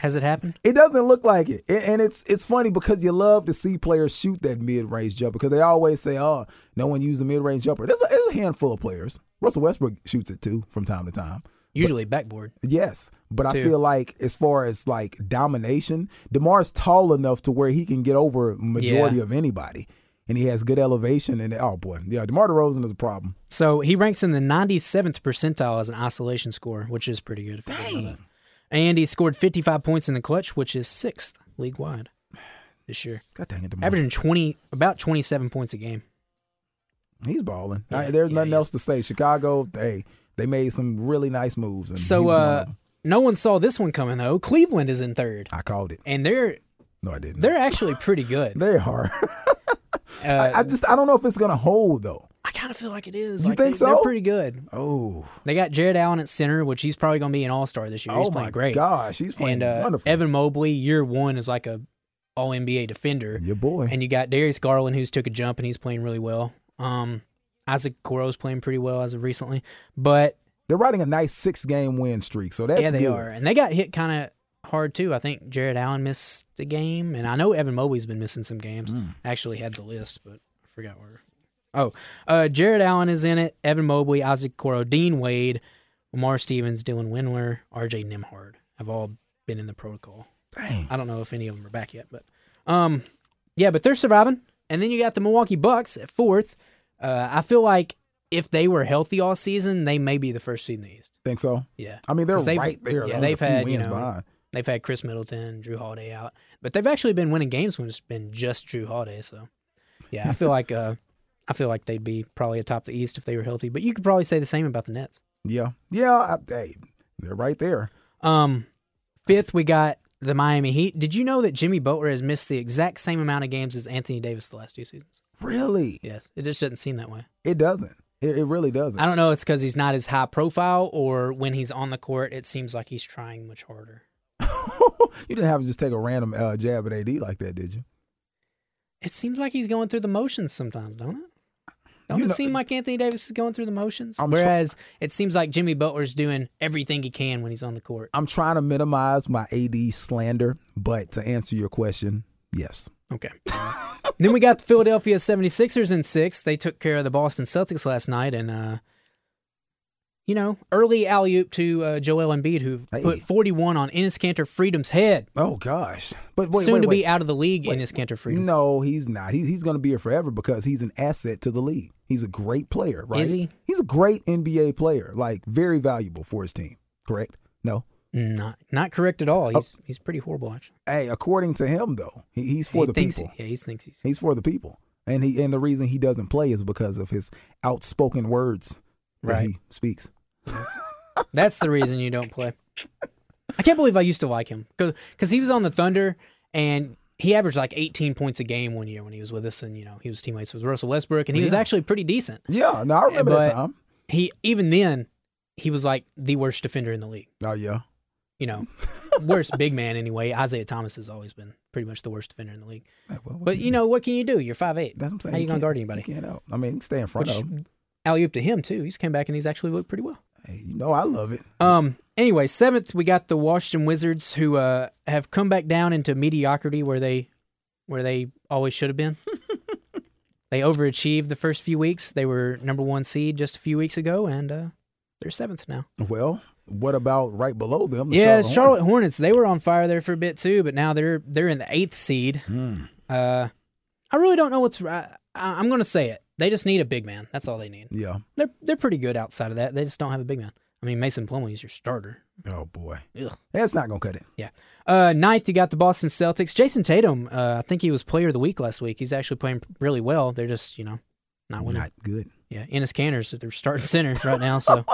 Has it happened? It doesn't look like it, and it's it's funny because you love to see players shoot that mid range jumper because they always say, "Oh, no one used a mid range jumper." There's a, there's a handful of players. Russell Westbrook shoots it too from time to time. Usually backboard. Yes, but I feel like as far as like domination, Demar's tall enough to where he can get over majority Yeah. of anybody, and he has good elevation. And oh boy, yeah, Demar Derozan is a problem. So he ranks in the 97th percentile as an isolation score, which is pretty good. If you didn't know that. And he scored 55 points in the clutch, which is sixth league wide this year, God dang it, Demar. averaging 20, about 27 points a game. He's balling. Yeah, there's yeah, nothing he else to say. Chicago, they they made some really nice moves. And So one uh, no one saw this one coming though. Cleveland is in third, I called it. and they're No, I didn't. they're actually pretty good. They are. Uh, I just I don't know if it's gonna hold though. I kind of feel like it is. You Like, think they, They're so? pretty good. Oh, They got Jarrett Allen at center, which he's probably going to be an All Star this year. He's oh playing my great. gosh, he's playing and uh, wonderful. Evan Mobley, year one, is like a All NBA defender. your boy. And you got Darius Garland, who's took a jump and he's playing really well. Um, Isaac Okoro's playing pretty well as of recently, but They're riding a nice six game win streak, so that's yeah, they good. are, and they got hit kind of hard too. I think Jarrett Allen missed a game, and I know Evan Mobley's been missing some games. Hmm. I actually had the list, but I forgot where. Oh, uh, Jarrett Allen is in it. Evan Mobley, Isaac Coro, Dean Wade, Lamar Stevens, Dylan Windler, R.J. Nembhard have all been in the protocol. Dang. I don't know if any of them are back yet, but um, yeah, but they're surviving. And then you got the Milwaukee Bucks at fourth. Uh, I feel like if they were healthy all season, they may be the first seed in the East. Think so? Yeah, I mean, they're right there. Yeah, they've had you know behind. they've had Khris Middleton, Jrue Holiday out, but they've actually been winning games when it's been just Jrue Holiday. So yeah, I feel like uh, I feel like they'd be probably atop the East if they were healthy. But you could probably say the same about the Nets. Yeah, yeah. I, hey, they're right there. Um, fifth we got the Miami Heat. Did you know that Jimmy Butler has missed the exact same amount of games as Anthony Davis the last two seasons? Really? Yes, it just doesn't seem that way. It doesn't. It, it really doesn't. I don't know. It's because he's not as high profile, or when he's on the court, it seems like he's trying much harder. you didn't have to just take a random uh, jab at AD like that, did you? It seems like he's going through the motions sometimes, don't it? Don't You it know- seem like Anthony Davis is going through the motions? I'm try- Whereas it seems like Jimmy Butler's doing everything he can when he's on the court. I'm trying to minimize my AD slander, but to answer your question, yes. Okay. then we got the Philadelphia 76ers in six. They took care of the Boston Celtics last night, and uh, you know, early alley oop to uh, Joel Embiid, who Hey. put 41 on Enes Kanter Freedom's head. Oh gosh, but wait, Soon wait, to wait. be out of the league, Enes Kanter Freedom. No, he's not. He's he's going to be here forever because he's an asset to the league. He's a great player, right? Is he? He's a great NBA player, like very valuable for his team. Correct? No. Not not correct at all. He's he's pretty horrible actually. Hey, according to him though, he, he's for he the people. He, yeah, he thinks he's. He's for the people, and he and the reason he doesn't play is because of his outspoken words Right. he speaks. That's the reason you don't play. I can't believe I used to like him because he was on the Thunder and he averaged like 18 points a game one year when he was with us, and you know he was teammates with Russell Westbrook, and he was actually pretty decent. Yeah, no, I remember but that time. he even then he was like the worst defender in the league. Oh yeah, You know, worst big man anyway. Isaiah Thomas has always been pretty much the worst defender in the league. Well, But you know what can you do? You're five eight. that's what I'm saying. How you gonna can't- guard anybody? You can't help. I mean, stay in front Which of him. Alley oop to him too. He's came back and he's actually looked pretty well. Hey, you know, I love it. Um. Anyway, seventh we got the Washington Wizards, who uh, have come back down into mediocrity where they where they always should have been. they overachieved the first few weeks. They were number one seed just a few weeks ago, and uh, they're seventh now. Well, what about right below them? the yeah, Charlotte, Hornets? Hornets. They were on fire there for a bit too, but now they're they're in the eighth seed. Hmm. Uh, I really don't know what's. I- I'm going to say it. They just need a big man. That's all they need. Yeah. They're they're pretty good outside of that. They just don't have a big man. I mean, Mason Plumlee's your starter. Oh boy, Ugh. that's not gonna cut it. Yeah. Uh, ninth, you got the Boston Celtics. Jayson Tatum, uh, I think he was player of the week last week. He's actually playing really well. They're just, you know, not winning. Not good. Yeah. Enes Kanter's, they're starting center right now. So,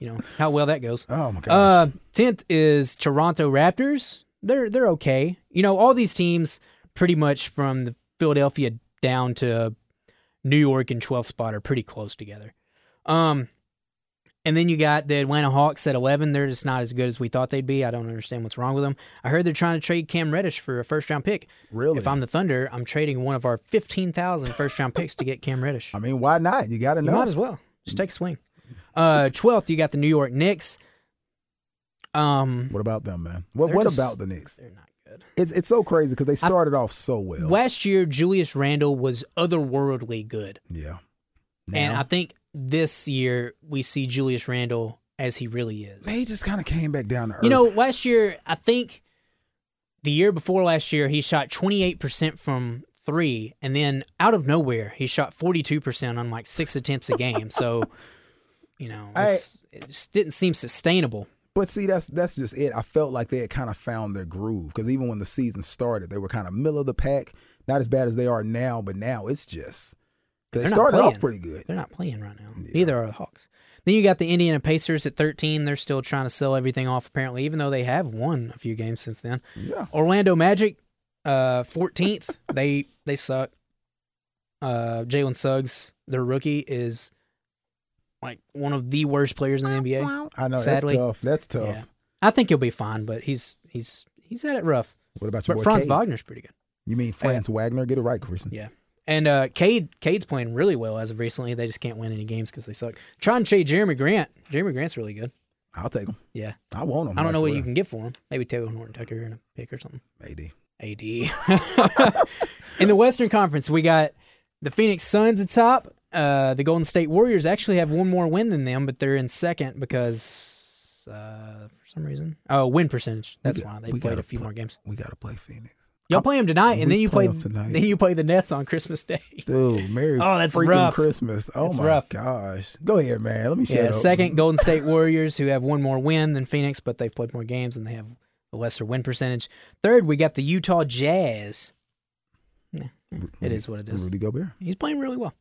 you know, how well that goes. Oh my gosh. Uh, tenth is Toronto Raptors. They're they're okay. You know, all these teams pretty much from the Philadelphia down to New York and 12th spot are pretty close together. Um, and then you got the Atlanta Hawks at 11. They're just not as good as we thought they'd be. I don't understand what's wrong with them. I heard they're trying to trade Cam Reddish for a first round pick. really? If I'm the Thunder, I'm trading one of our 15,000 first round picks to get Cam Reddish. I mean, why not? You got to You know. might as well. Just take a swing. Uh, 12th, you got the New York Knicks. Um, What about them, man? What What just- about the Knicks? they're not good. It's it's so crazy because they started off so well. Last year, Julius Randle was otherworldly good. Yeah. And I think this year we see Julius Randle as he really is. they just kind of came back down to earth. You know, last year, I think the year before last year, he shot 28% from three. And then out of nowhere, he shot 42% on like six attempts a game. So, you know, I- it just didn't seem sustainable. But see, that's that's just it. I felt like they had kind of found their groove because even when the season started, they were kind of middle of the pack. Not as bad as they are now, but now it's just they They're not started playing. off pretty good. They're not playing right now. Neither are the Hawks. Then you got the Indiana Pacers at 13. They're still trying to sell everything off, apparently, even though they have won a few games since then. Yeah. Orlando Magic, uh, 14th. they they suck. Uh, Jalen Suggs, their rookie, is like one of the worst players in the NBA. I know Sadly. that's tough. That's tough. Yeah. I think he'll be fine, but he's he's he's had it rough. What about your But boy Franz Cade? Wagner's pretty good. You mean Franz Wagner? Get it right, Christian. Yeah. And uh, Cade, Cade's playing really well as of recently. They just can't win any games because they suck. Trying to trade Jerami Grant. Jerami Grant's really good. I'll take him. Yeah. I want him. I don't know what you real. can get for him. Maybe Talen Horton Tucker in a pick or something. AD. AD. in the Western Conference, we got the Phoenix Suns atop. Uh, the Golden State Warriors actually have one more win than them, but they're in second because uh, for some reason, oh, win percentage. That's We why they played a few play- more games. We gotta play Phoenix. Y'all play them tonight, and we then you play play then you play the Nets on Christmas Day. Dude, Merry Oh, that's freaking rough. Christmas. Oh That's my rough. gosh. Go ahead, man. Let me shut Yeah, second Golden State Warriors, who have one more win than Phoenix, but they've played more games and they have a lesser win percentage. Third, we got the Utah Jazz. Yeah, it is what it is. Rudy Gobert. He's playing really well.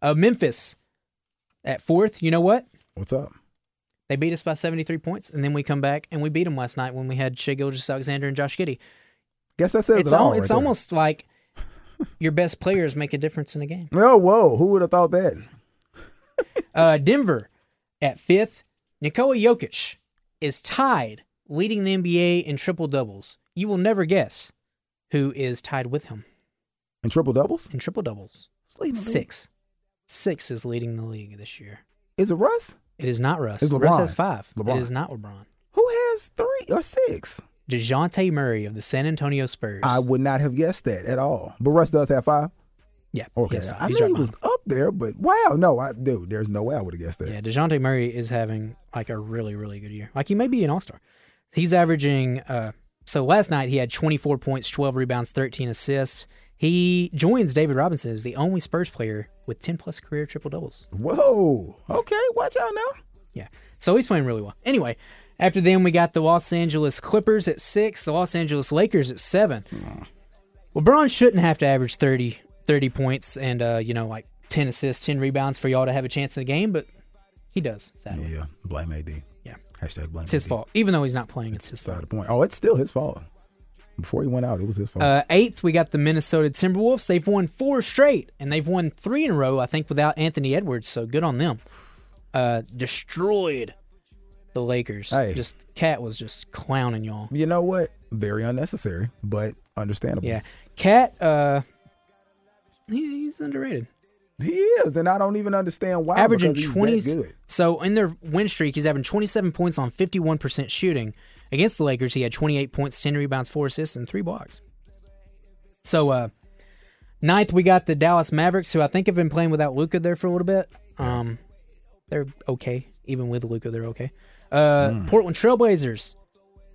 Uh, Memphis at fourth. You know what? What's up? They beat us by 73 points, and then we come back and we beat them last night when we had Shai Gilgeous Alexander and Josh Giddey. Guess that says It's, it all. right it's there. almost like your best players make a difference in a game. Oh, whoa. Who would have thought that? Uh, Denver at fifth. Nikola Jokic is tied, leading the NBA in triple doubles. You will never guess who is tied with him In triple doubles? in triple doubles. Six. Six is leading the league this year. Is it Russ? It is not Russ. It's Russ LeBron. has five. LeBron. It is not LeBron. Who has three or six? DeJounte Murray of the San Antonio Spurs. I would not have guessed that at all. But Russ does have five. Yeah. Okay, he's fine. I knew right he was up there, but wow, no, I dude, there's no way I would have guessed that. Yeah, Dejounte Murray is having like a really, really good year. Like he may be an all star. He's averaging. uh So last night he had 24 points, 12 rebounds, 13 assists. He joins David Robinson as the only Spurs player with 10 plus career triple doubles. Whoa, okay, watch out now. Yeah. So he's playing really well. Anyway, after them, we got the Los Angeles Clippers at six, the Los Angeles Lakers at seven. LeBron shouldn't have to average 30, 30 points and, uh, you know, like 10 assists, 10 rebounds for y'all to have a chance in the game, but he does. Sadly. Yeah, blame AD. Yeah. Hashtag blame. It's his AD. fault. Even though he's not playing, it's his Beside fault. the point. Oh, it's still his fault. Before he went out, it was his fault. Uh, eighth, we got the Minnesota Timberwolves. They've won four straight, and they've won three in a row, I think, without Anthony Edwards. So good on them. Uh, destroyed the Lakers. Hey. Just KAT was just clowning y'all. you know what? Very unnecessary, but understandable. Yeah, KAT. Uh, he, he's underrated. he is, and I don't even understand why. averaging twenty. So in their win streak, he's having twenty seven points on fifty one percent shooting. Against the Lakers, he had twenty eight points, ten rebounds, four assists, and three blocks. So uh, ninth, we got the Dallas Mavericks, who I think have been playing without Luka there for a little bit. Um, they're okay, even with Luka, they're okay. Uh, Portland Trailblazers,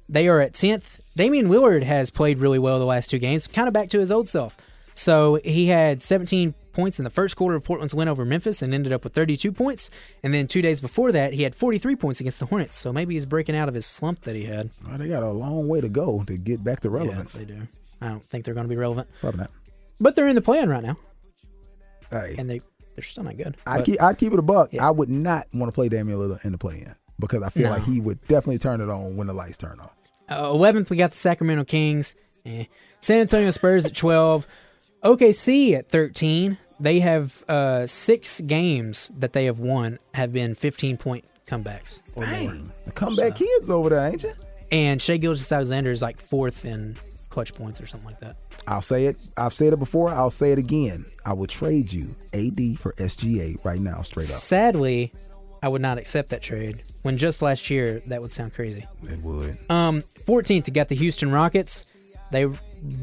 they are at tenth. Damian Lillard has played really well the last two games, kind of back to his old self. So he had 17 points in the first quarter of Portland's win over Memphis and ended up with 32 points. And then two days before that, he had 43 points against the Hornets. So maybe he's breaking out of his slump that he had. Well, they got a long way to go to get back to Yeah, relevance. they do. I don't think they're going to be relevant, Probably not. but they're in the plan right now, Hey, and they they're still not good. I'd But- keep, I'd keep it a buck. Yeah. I would not want to play Damian Lillard in the play-in because I feel No. like he would definitely turn it on when the lights turn on. Uh, 11th, we got the Sacramento Kings. Eh. San Antonio Spurs at 12. OKC at 13. They have uh, six games that they have won have been 15 point comebacks or. Dang, the comeback kids over there, ain't you? And Shai Gilgeous Alexander is like fourth in clutch points or something like that. I'll say it. I've said it before. I'll say it again. I would trade you AD for SGA right now, straight up. Sadly, I would not accept that trade. When just last year, that would sound crazy. It would. Um, 14th, you got the Houston Rockets. They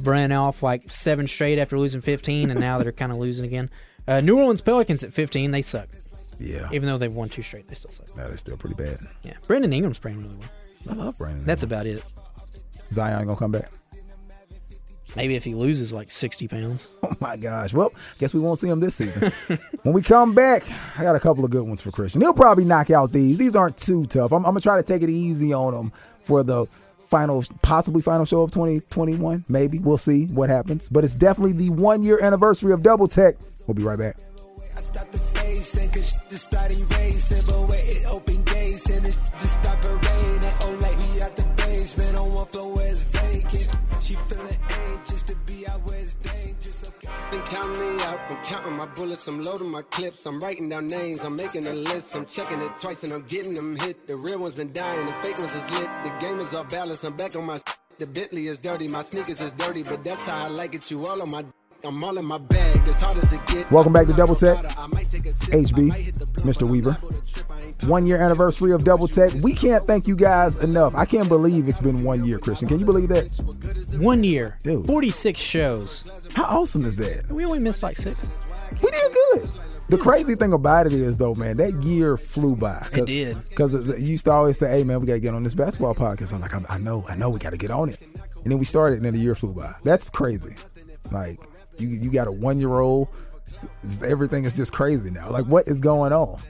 ran off like seven straight after losing 15, and now they're kind of losing again. Uh, New Orleans Pelicans at 15, they suck. Yeah, Even though they've won two straight, they still suck. No, they're still pretty bad. Yeah, Brandon Ingram's playing really well. I love Brandon. That's about it. Zion gonna come back. Maybe if he loses like 60 pounds. Oh my gosh. Well, guess we won't see him this season. when we come back, I got a couple of good ones for Christian. He'll probably knock out these. These aren't too tough. I'm, I'm gonna try to take it easy on them for the final, possibly final show of 2021. Maybe we'll see what happens. But it's definitely the one year anniversary of Double Tech. We'll be right back. Oh. She dangerous. Okay. Been counting me out, I'm counting my bullets, I'm loading my clips, I'm writing down names, I'm making a list, I'm checking it twice and I'm getting them hit. The real ones been dying, the fake ones is lit. The game is off balance, I'm back on my s- The Bentley is dirty, my sneakers is dirty, but that's how I like it. You all on my d- I'm all in my bag, as hard as it gets. Welcome back to Double Tech. Take HB, I might hit the blunt, Mr. Weaver. liable to trip, I ain't One year anniversary of Double Tech. We can't thank you guys enough. I can't believe it's been one year, Christian. Can you believe that? One year, Dude. 46 shows. How awesome is that? We only missed like six. We did good. The crazy thing about it is, though, man, that year flew by. It did. Because you used to always say, "Hey, man, we got to get on this basketball podcast." I'm like, I, I know, I know, we got to get on it. And then we started, and then the year flew by. That's crazy. Like, you you got a one year old. Everything is just crazy now. Like, what is going on?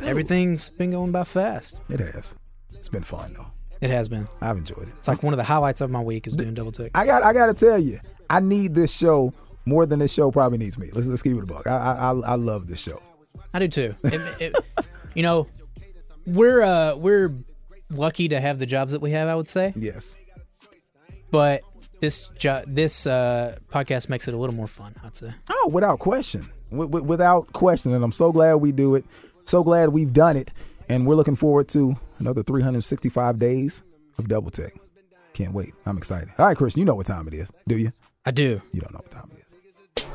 Everything's been going by fast. It has. It's been fun though. It has been. I've enjoyed it. It's like one of the highlights of my week is doing double tech. I got I got to tell you, I need this show more than this show probably needs me. Let's let's keep it a buck. I I, I- love this show. I do too. It- it- you know, we're uh we're lucky to have the jobs that we have. I would say, Yes. but this jo- this uh, podcast makes it a little more fun. I'd say. Oh, without question. Wi- wi- without question. And I'm so glad we do it. So glad we've done it. And we're looking forward to another 365 days of Double Tech. Can't wait. I'm excited. All right, Chris, you know what time it is, do you? I do. You don't know what time it is.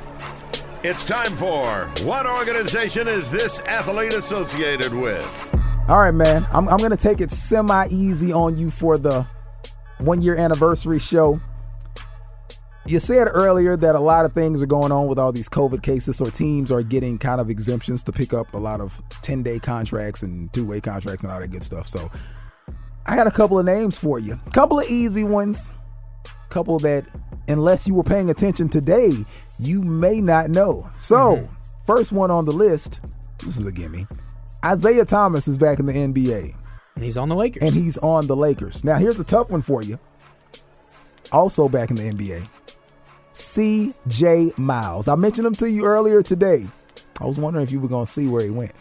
It's time for What Organization is This Athlete Associated With? All right, man. I'm, I'm going to take it semi easy on you for the one year anniversary show. You said earlier that a lot of things are going on with all these COVID cases, so teams are getting kind of exemptions to pick up a lot of 10 day contracts and two way contracts and all that good stuff. So I had a couple of names for you. A couple of easy ones. Couple that, unless you were paying attention today, you may not know. So, first one on the list, this is a gimme. Isaiah Thomas is back in the NBA And he's on the Lakers. and he's on the Lakers. Now, here's a tough one for you. Also back in the NBA, C.J. Miles. I mentioned him to you earlier today. I was wondering if you were going to see where he went.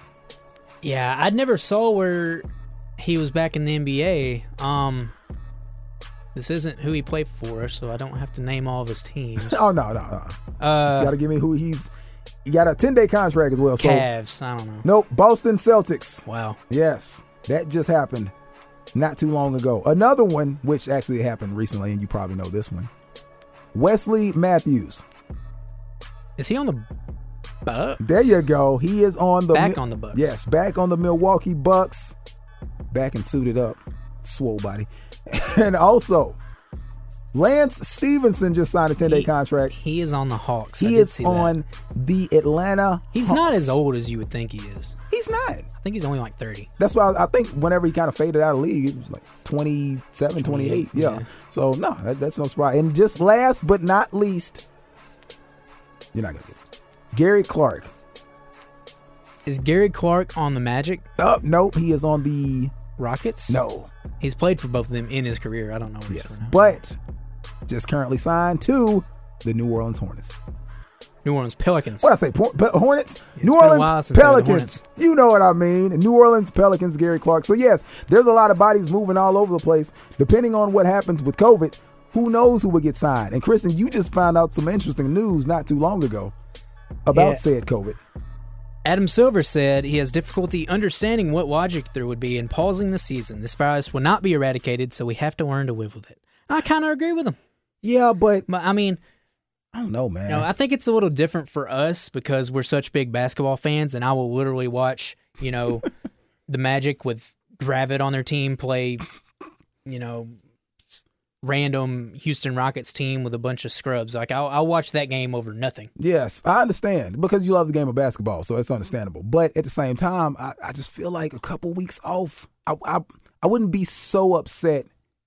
yeah, I never saw where he was back in the NBA. Um, this isn't who he played for, so I don't have to name all of his teams. Oh no, no, no. Uh, you got to give me who he's. He got a 10 day contract as well. So Cavs. I don't know. nope, Boston Celtics. Wow. Yes, that just happened not too long ago. Another one, which actually happened recently, and you probably know this one. Wesley Matthews. Is he on the Bucks? There you go. He is on the Back on the Bucks. Yes, back on the Milwaukee Bucks. Back and suited up, swole body, and also Lance Stephenson just signed a 10 day contract. He is on the Hawks. He is see that. on the Atlanta. He's not as old as you would think he is. He's not. I think he's only like 30. That's why I, I think whenever he kind of faded out of the league, it was like 27, 28. Yeah. yeah. So, no, that, that's no surprise. And just last but not least, you're not going to get this. Gary Clark. Is Gary Clark on the Magic Oh, nope. He is on the. Rockets? No. He's played for both of them in his career. I don't know Yes. But just currently signed to the New Orleans Hornets. New Orleans Pelicans. What I say? Por- Pe- Hornets? New been a Orleans while since I heard the Pelicans. You know what I mean. New Orleans Pelicans, Gary Clark. So, yes, there's a lot of bodies moving all over the place. Depending on what happens with COVID, who knows who will get signed. And, Christian, you just found out some interesting news not too long ago about Yeah. said COVID. Adam Silver said he has difficulty understanding what logic there would be in pausing the season. This virus will not be eradicated, so we have to learn to live with it. I kind of agree with him. Yeah, but But I mean, I don't know, man. you know, I think it's a little different for us because we're such big basketball fans, and I will literally watch, you know, the Magic with Gravit on their team play, you know, random Houston Rockets team with a bunch of scrubs. Like I'll, I'll watch that game over nothing. Yes, I understand because you love the game of basketball, so it's understandable. But at the same time, I, I just feel like a couple weeks off, I, I I wouldn't be so upset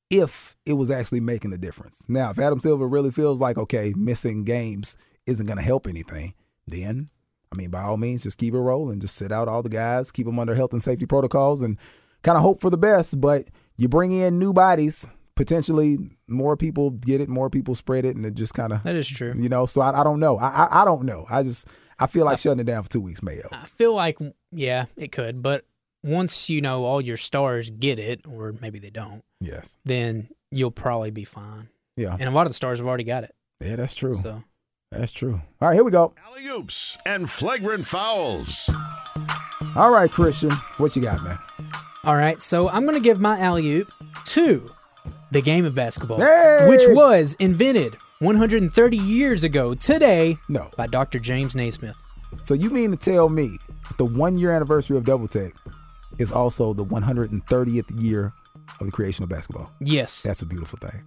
if it was actually making a difference. Now, if Adam Silver really feels like okay, missing games isn't going to help anything, then I mean, by all means, just keep it rolling. Just sit out all the guys, keep them under health and safety protocols, and kind of hope for the best. But you bring in new bodies, potentially more people get it, more people spread it, and it just kind of That is true. you know, so I, I don't know. I, I I don't know. I just I feel like shutting it down for two weeks may help. I feel like yeah, it could, but once you know all your stars get it, or maybe they don't, Yes. then you'll probably be fine. Yeah. And a lot of the stars have already got it. Yeah, that's true. So That's true. All right, here we go. Alley oops and flagrant fouls. All right, Christian, what you got, man? all right, so I'm gonna give my alley oop to the game of basketball, Hey! which was invented 130 years ago today No. by Dr. James Naismith. So you mean to tell me the one year anniversary of Double Tech is also the 130th year of the creation of basketball? Yes. That's a beautiful thing.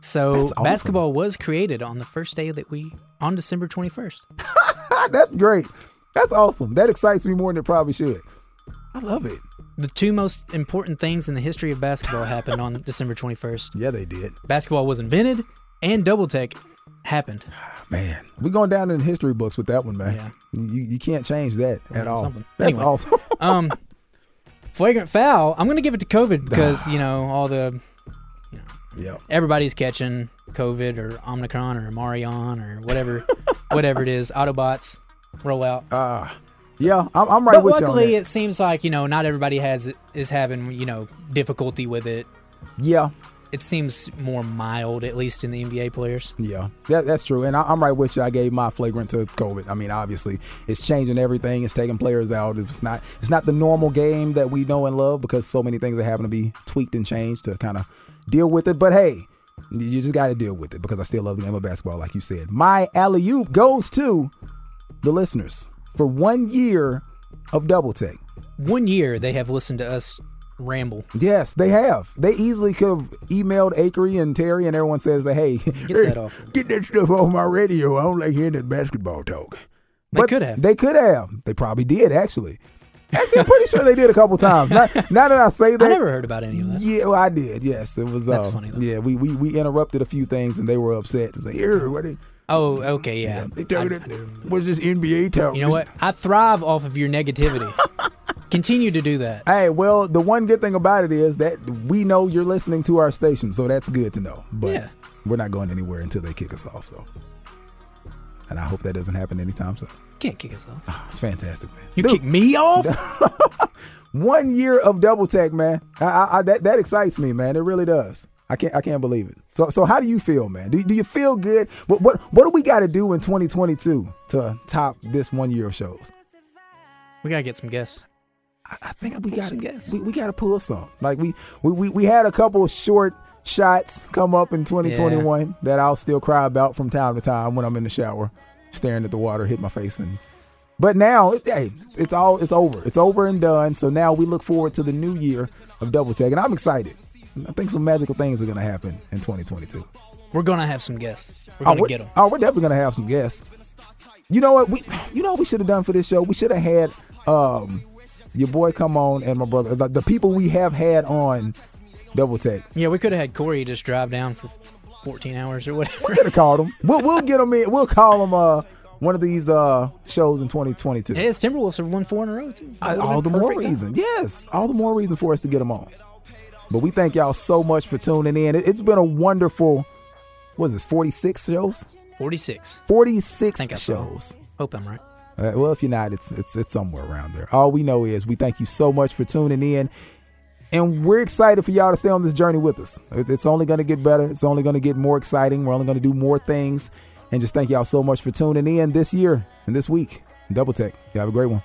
so awesome. basketball was created on the first day that we on December 21st. Ah, that's great. That's awesome. That excites me more than it probably should. I love it. The two most important things in the history of basketball happened on December 21st. Yeah, they did. Basketball was invented and double tech happened. Man, we're going down in history books with that one, man. Yeah. You you can't change that at all. something. That's Anyway. awesome. Um, flagrant foul. I'm gonna give it to COVID because you know all the yeah. everybody's catching COVID or Omicron or Marion or whatever, whatever it is. Autobots roll out. Yeah, I'm, I'm right but with you luckily, it seems like you know not everybody has is having you know difficulty with it. Yeah, It seems more mild, at least in the NBA players. yeah, that, that's true. And I, I'm right with you. I gave my flagrant to COVID. I mean, obviously, it's changing everything. It's taking players out. It's not. It's not the normal game that we know and love because so many things are having to be tweaked and changed to kind of deal with it. But hey, you just got to deal with it because I still love the game of basketball, like you said. My alley oop goes to the listeners for one year of Double Tech. One year they have listened to us ramble. Yes, they have. They easily could have emailed Akery and Terry, and everyone says, "Hey, Get that off. get that stuff off my radio. I don't like hearing that basketball talk." They could have. They could have. They probably did actually. Actually, I'm pretty sure they did a couple times. Now, now that I say that, I never heard about any of that. Yeah, well, I did. Yes, it was. That's uh, funny, though. Yeah, we, we we interrupted a few things, and they were upset to say, "Here, what they, Oh, okay, yeah. they talking what's this NBA talk?" You know what? I thrive off of your negativity. Continue to do that. Hey, well, the one good thing about it is that we know you're listening to our station, so that's good to know. But Yeah. we're not going anywhere until they kick us off. So, and I hope that doesn't happen anytime soon. Can't kick us off. Oh, It's fantastic, man. You Dude, kick me off? one year of double tech, man. I, I, I, that that excites me, man. It really does. I can't I can't believe it. So so how do you feel, man? Do, do you feel good? What what what do we got to do in 2022 to top this one year of shows? we gotta get some guests. I think we got some gas. we, we got to pull some. Like we, we we we had a couple of short shots come up in 2021 that I'll still cry about from time to time when I'm in the shower, staring at the water, hit my face and. But now, it, hey, it's all it's over. It's over and done. So now we look forward to the new year of Double Tech, and I'm excited. I think some magical things are going to happen in 2022. We're gonna have some guests. We're Oh, gonna we're, get them. oh, we're definitely gonna have some guests. You know what? We, you know what we should have done for this show. We should have had um, your boy come on and my brother, the, the people we have had on Double Tech. Yeah, we could have had Corey just drive down for 14 hours or whatever. We could have called him. We'll we'll get them in. We'll call them uh, one of these uh, shows in 2022. His Timberwolves have won four in a row too. Uh, all the more perfect time. reason. Yes, all the more reason for us to get them on. But we thank y'all so much for tuning in. It, has been a wonderful. What is this? 46 shows. 46. 46 Think that's wrong. shows. Hope I'm right. Uh, well, if you're not, it's it's it's somewhere around there. All we know is we thank you so much for tuning in, and we're excited for y'all to stay on this journey with us. It's only going to get better. It's only going to get more exciting. We're only going to do more things, and just thank y'all so much for tuning in this year and this week. Double Tech. You have a great one.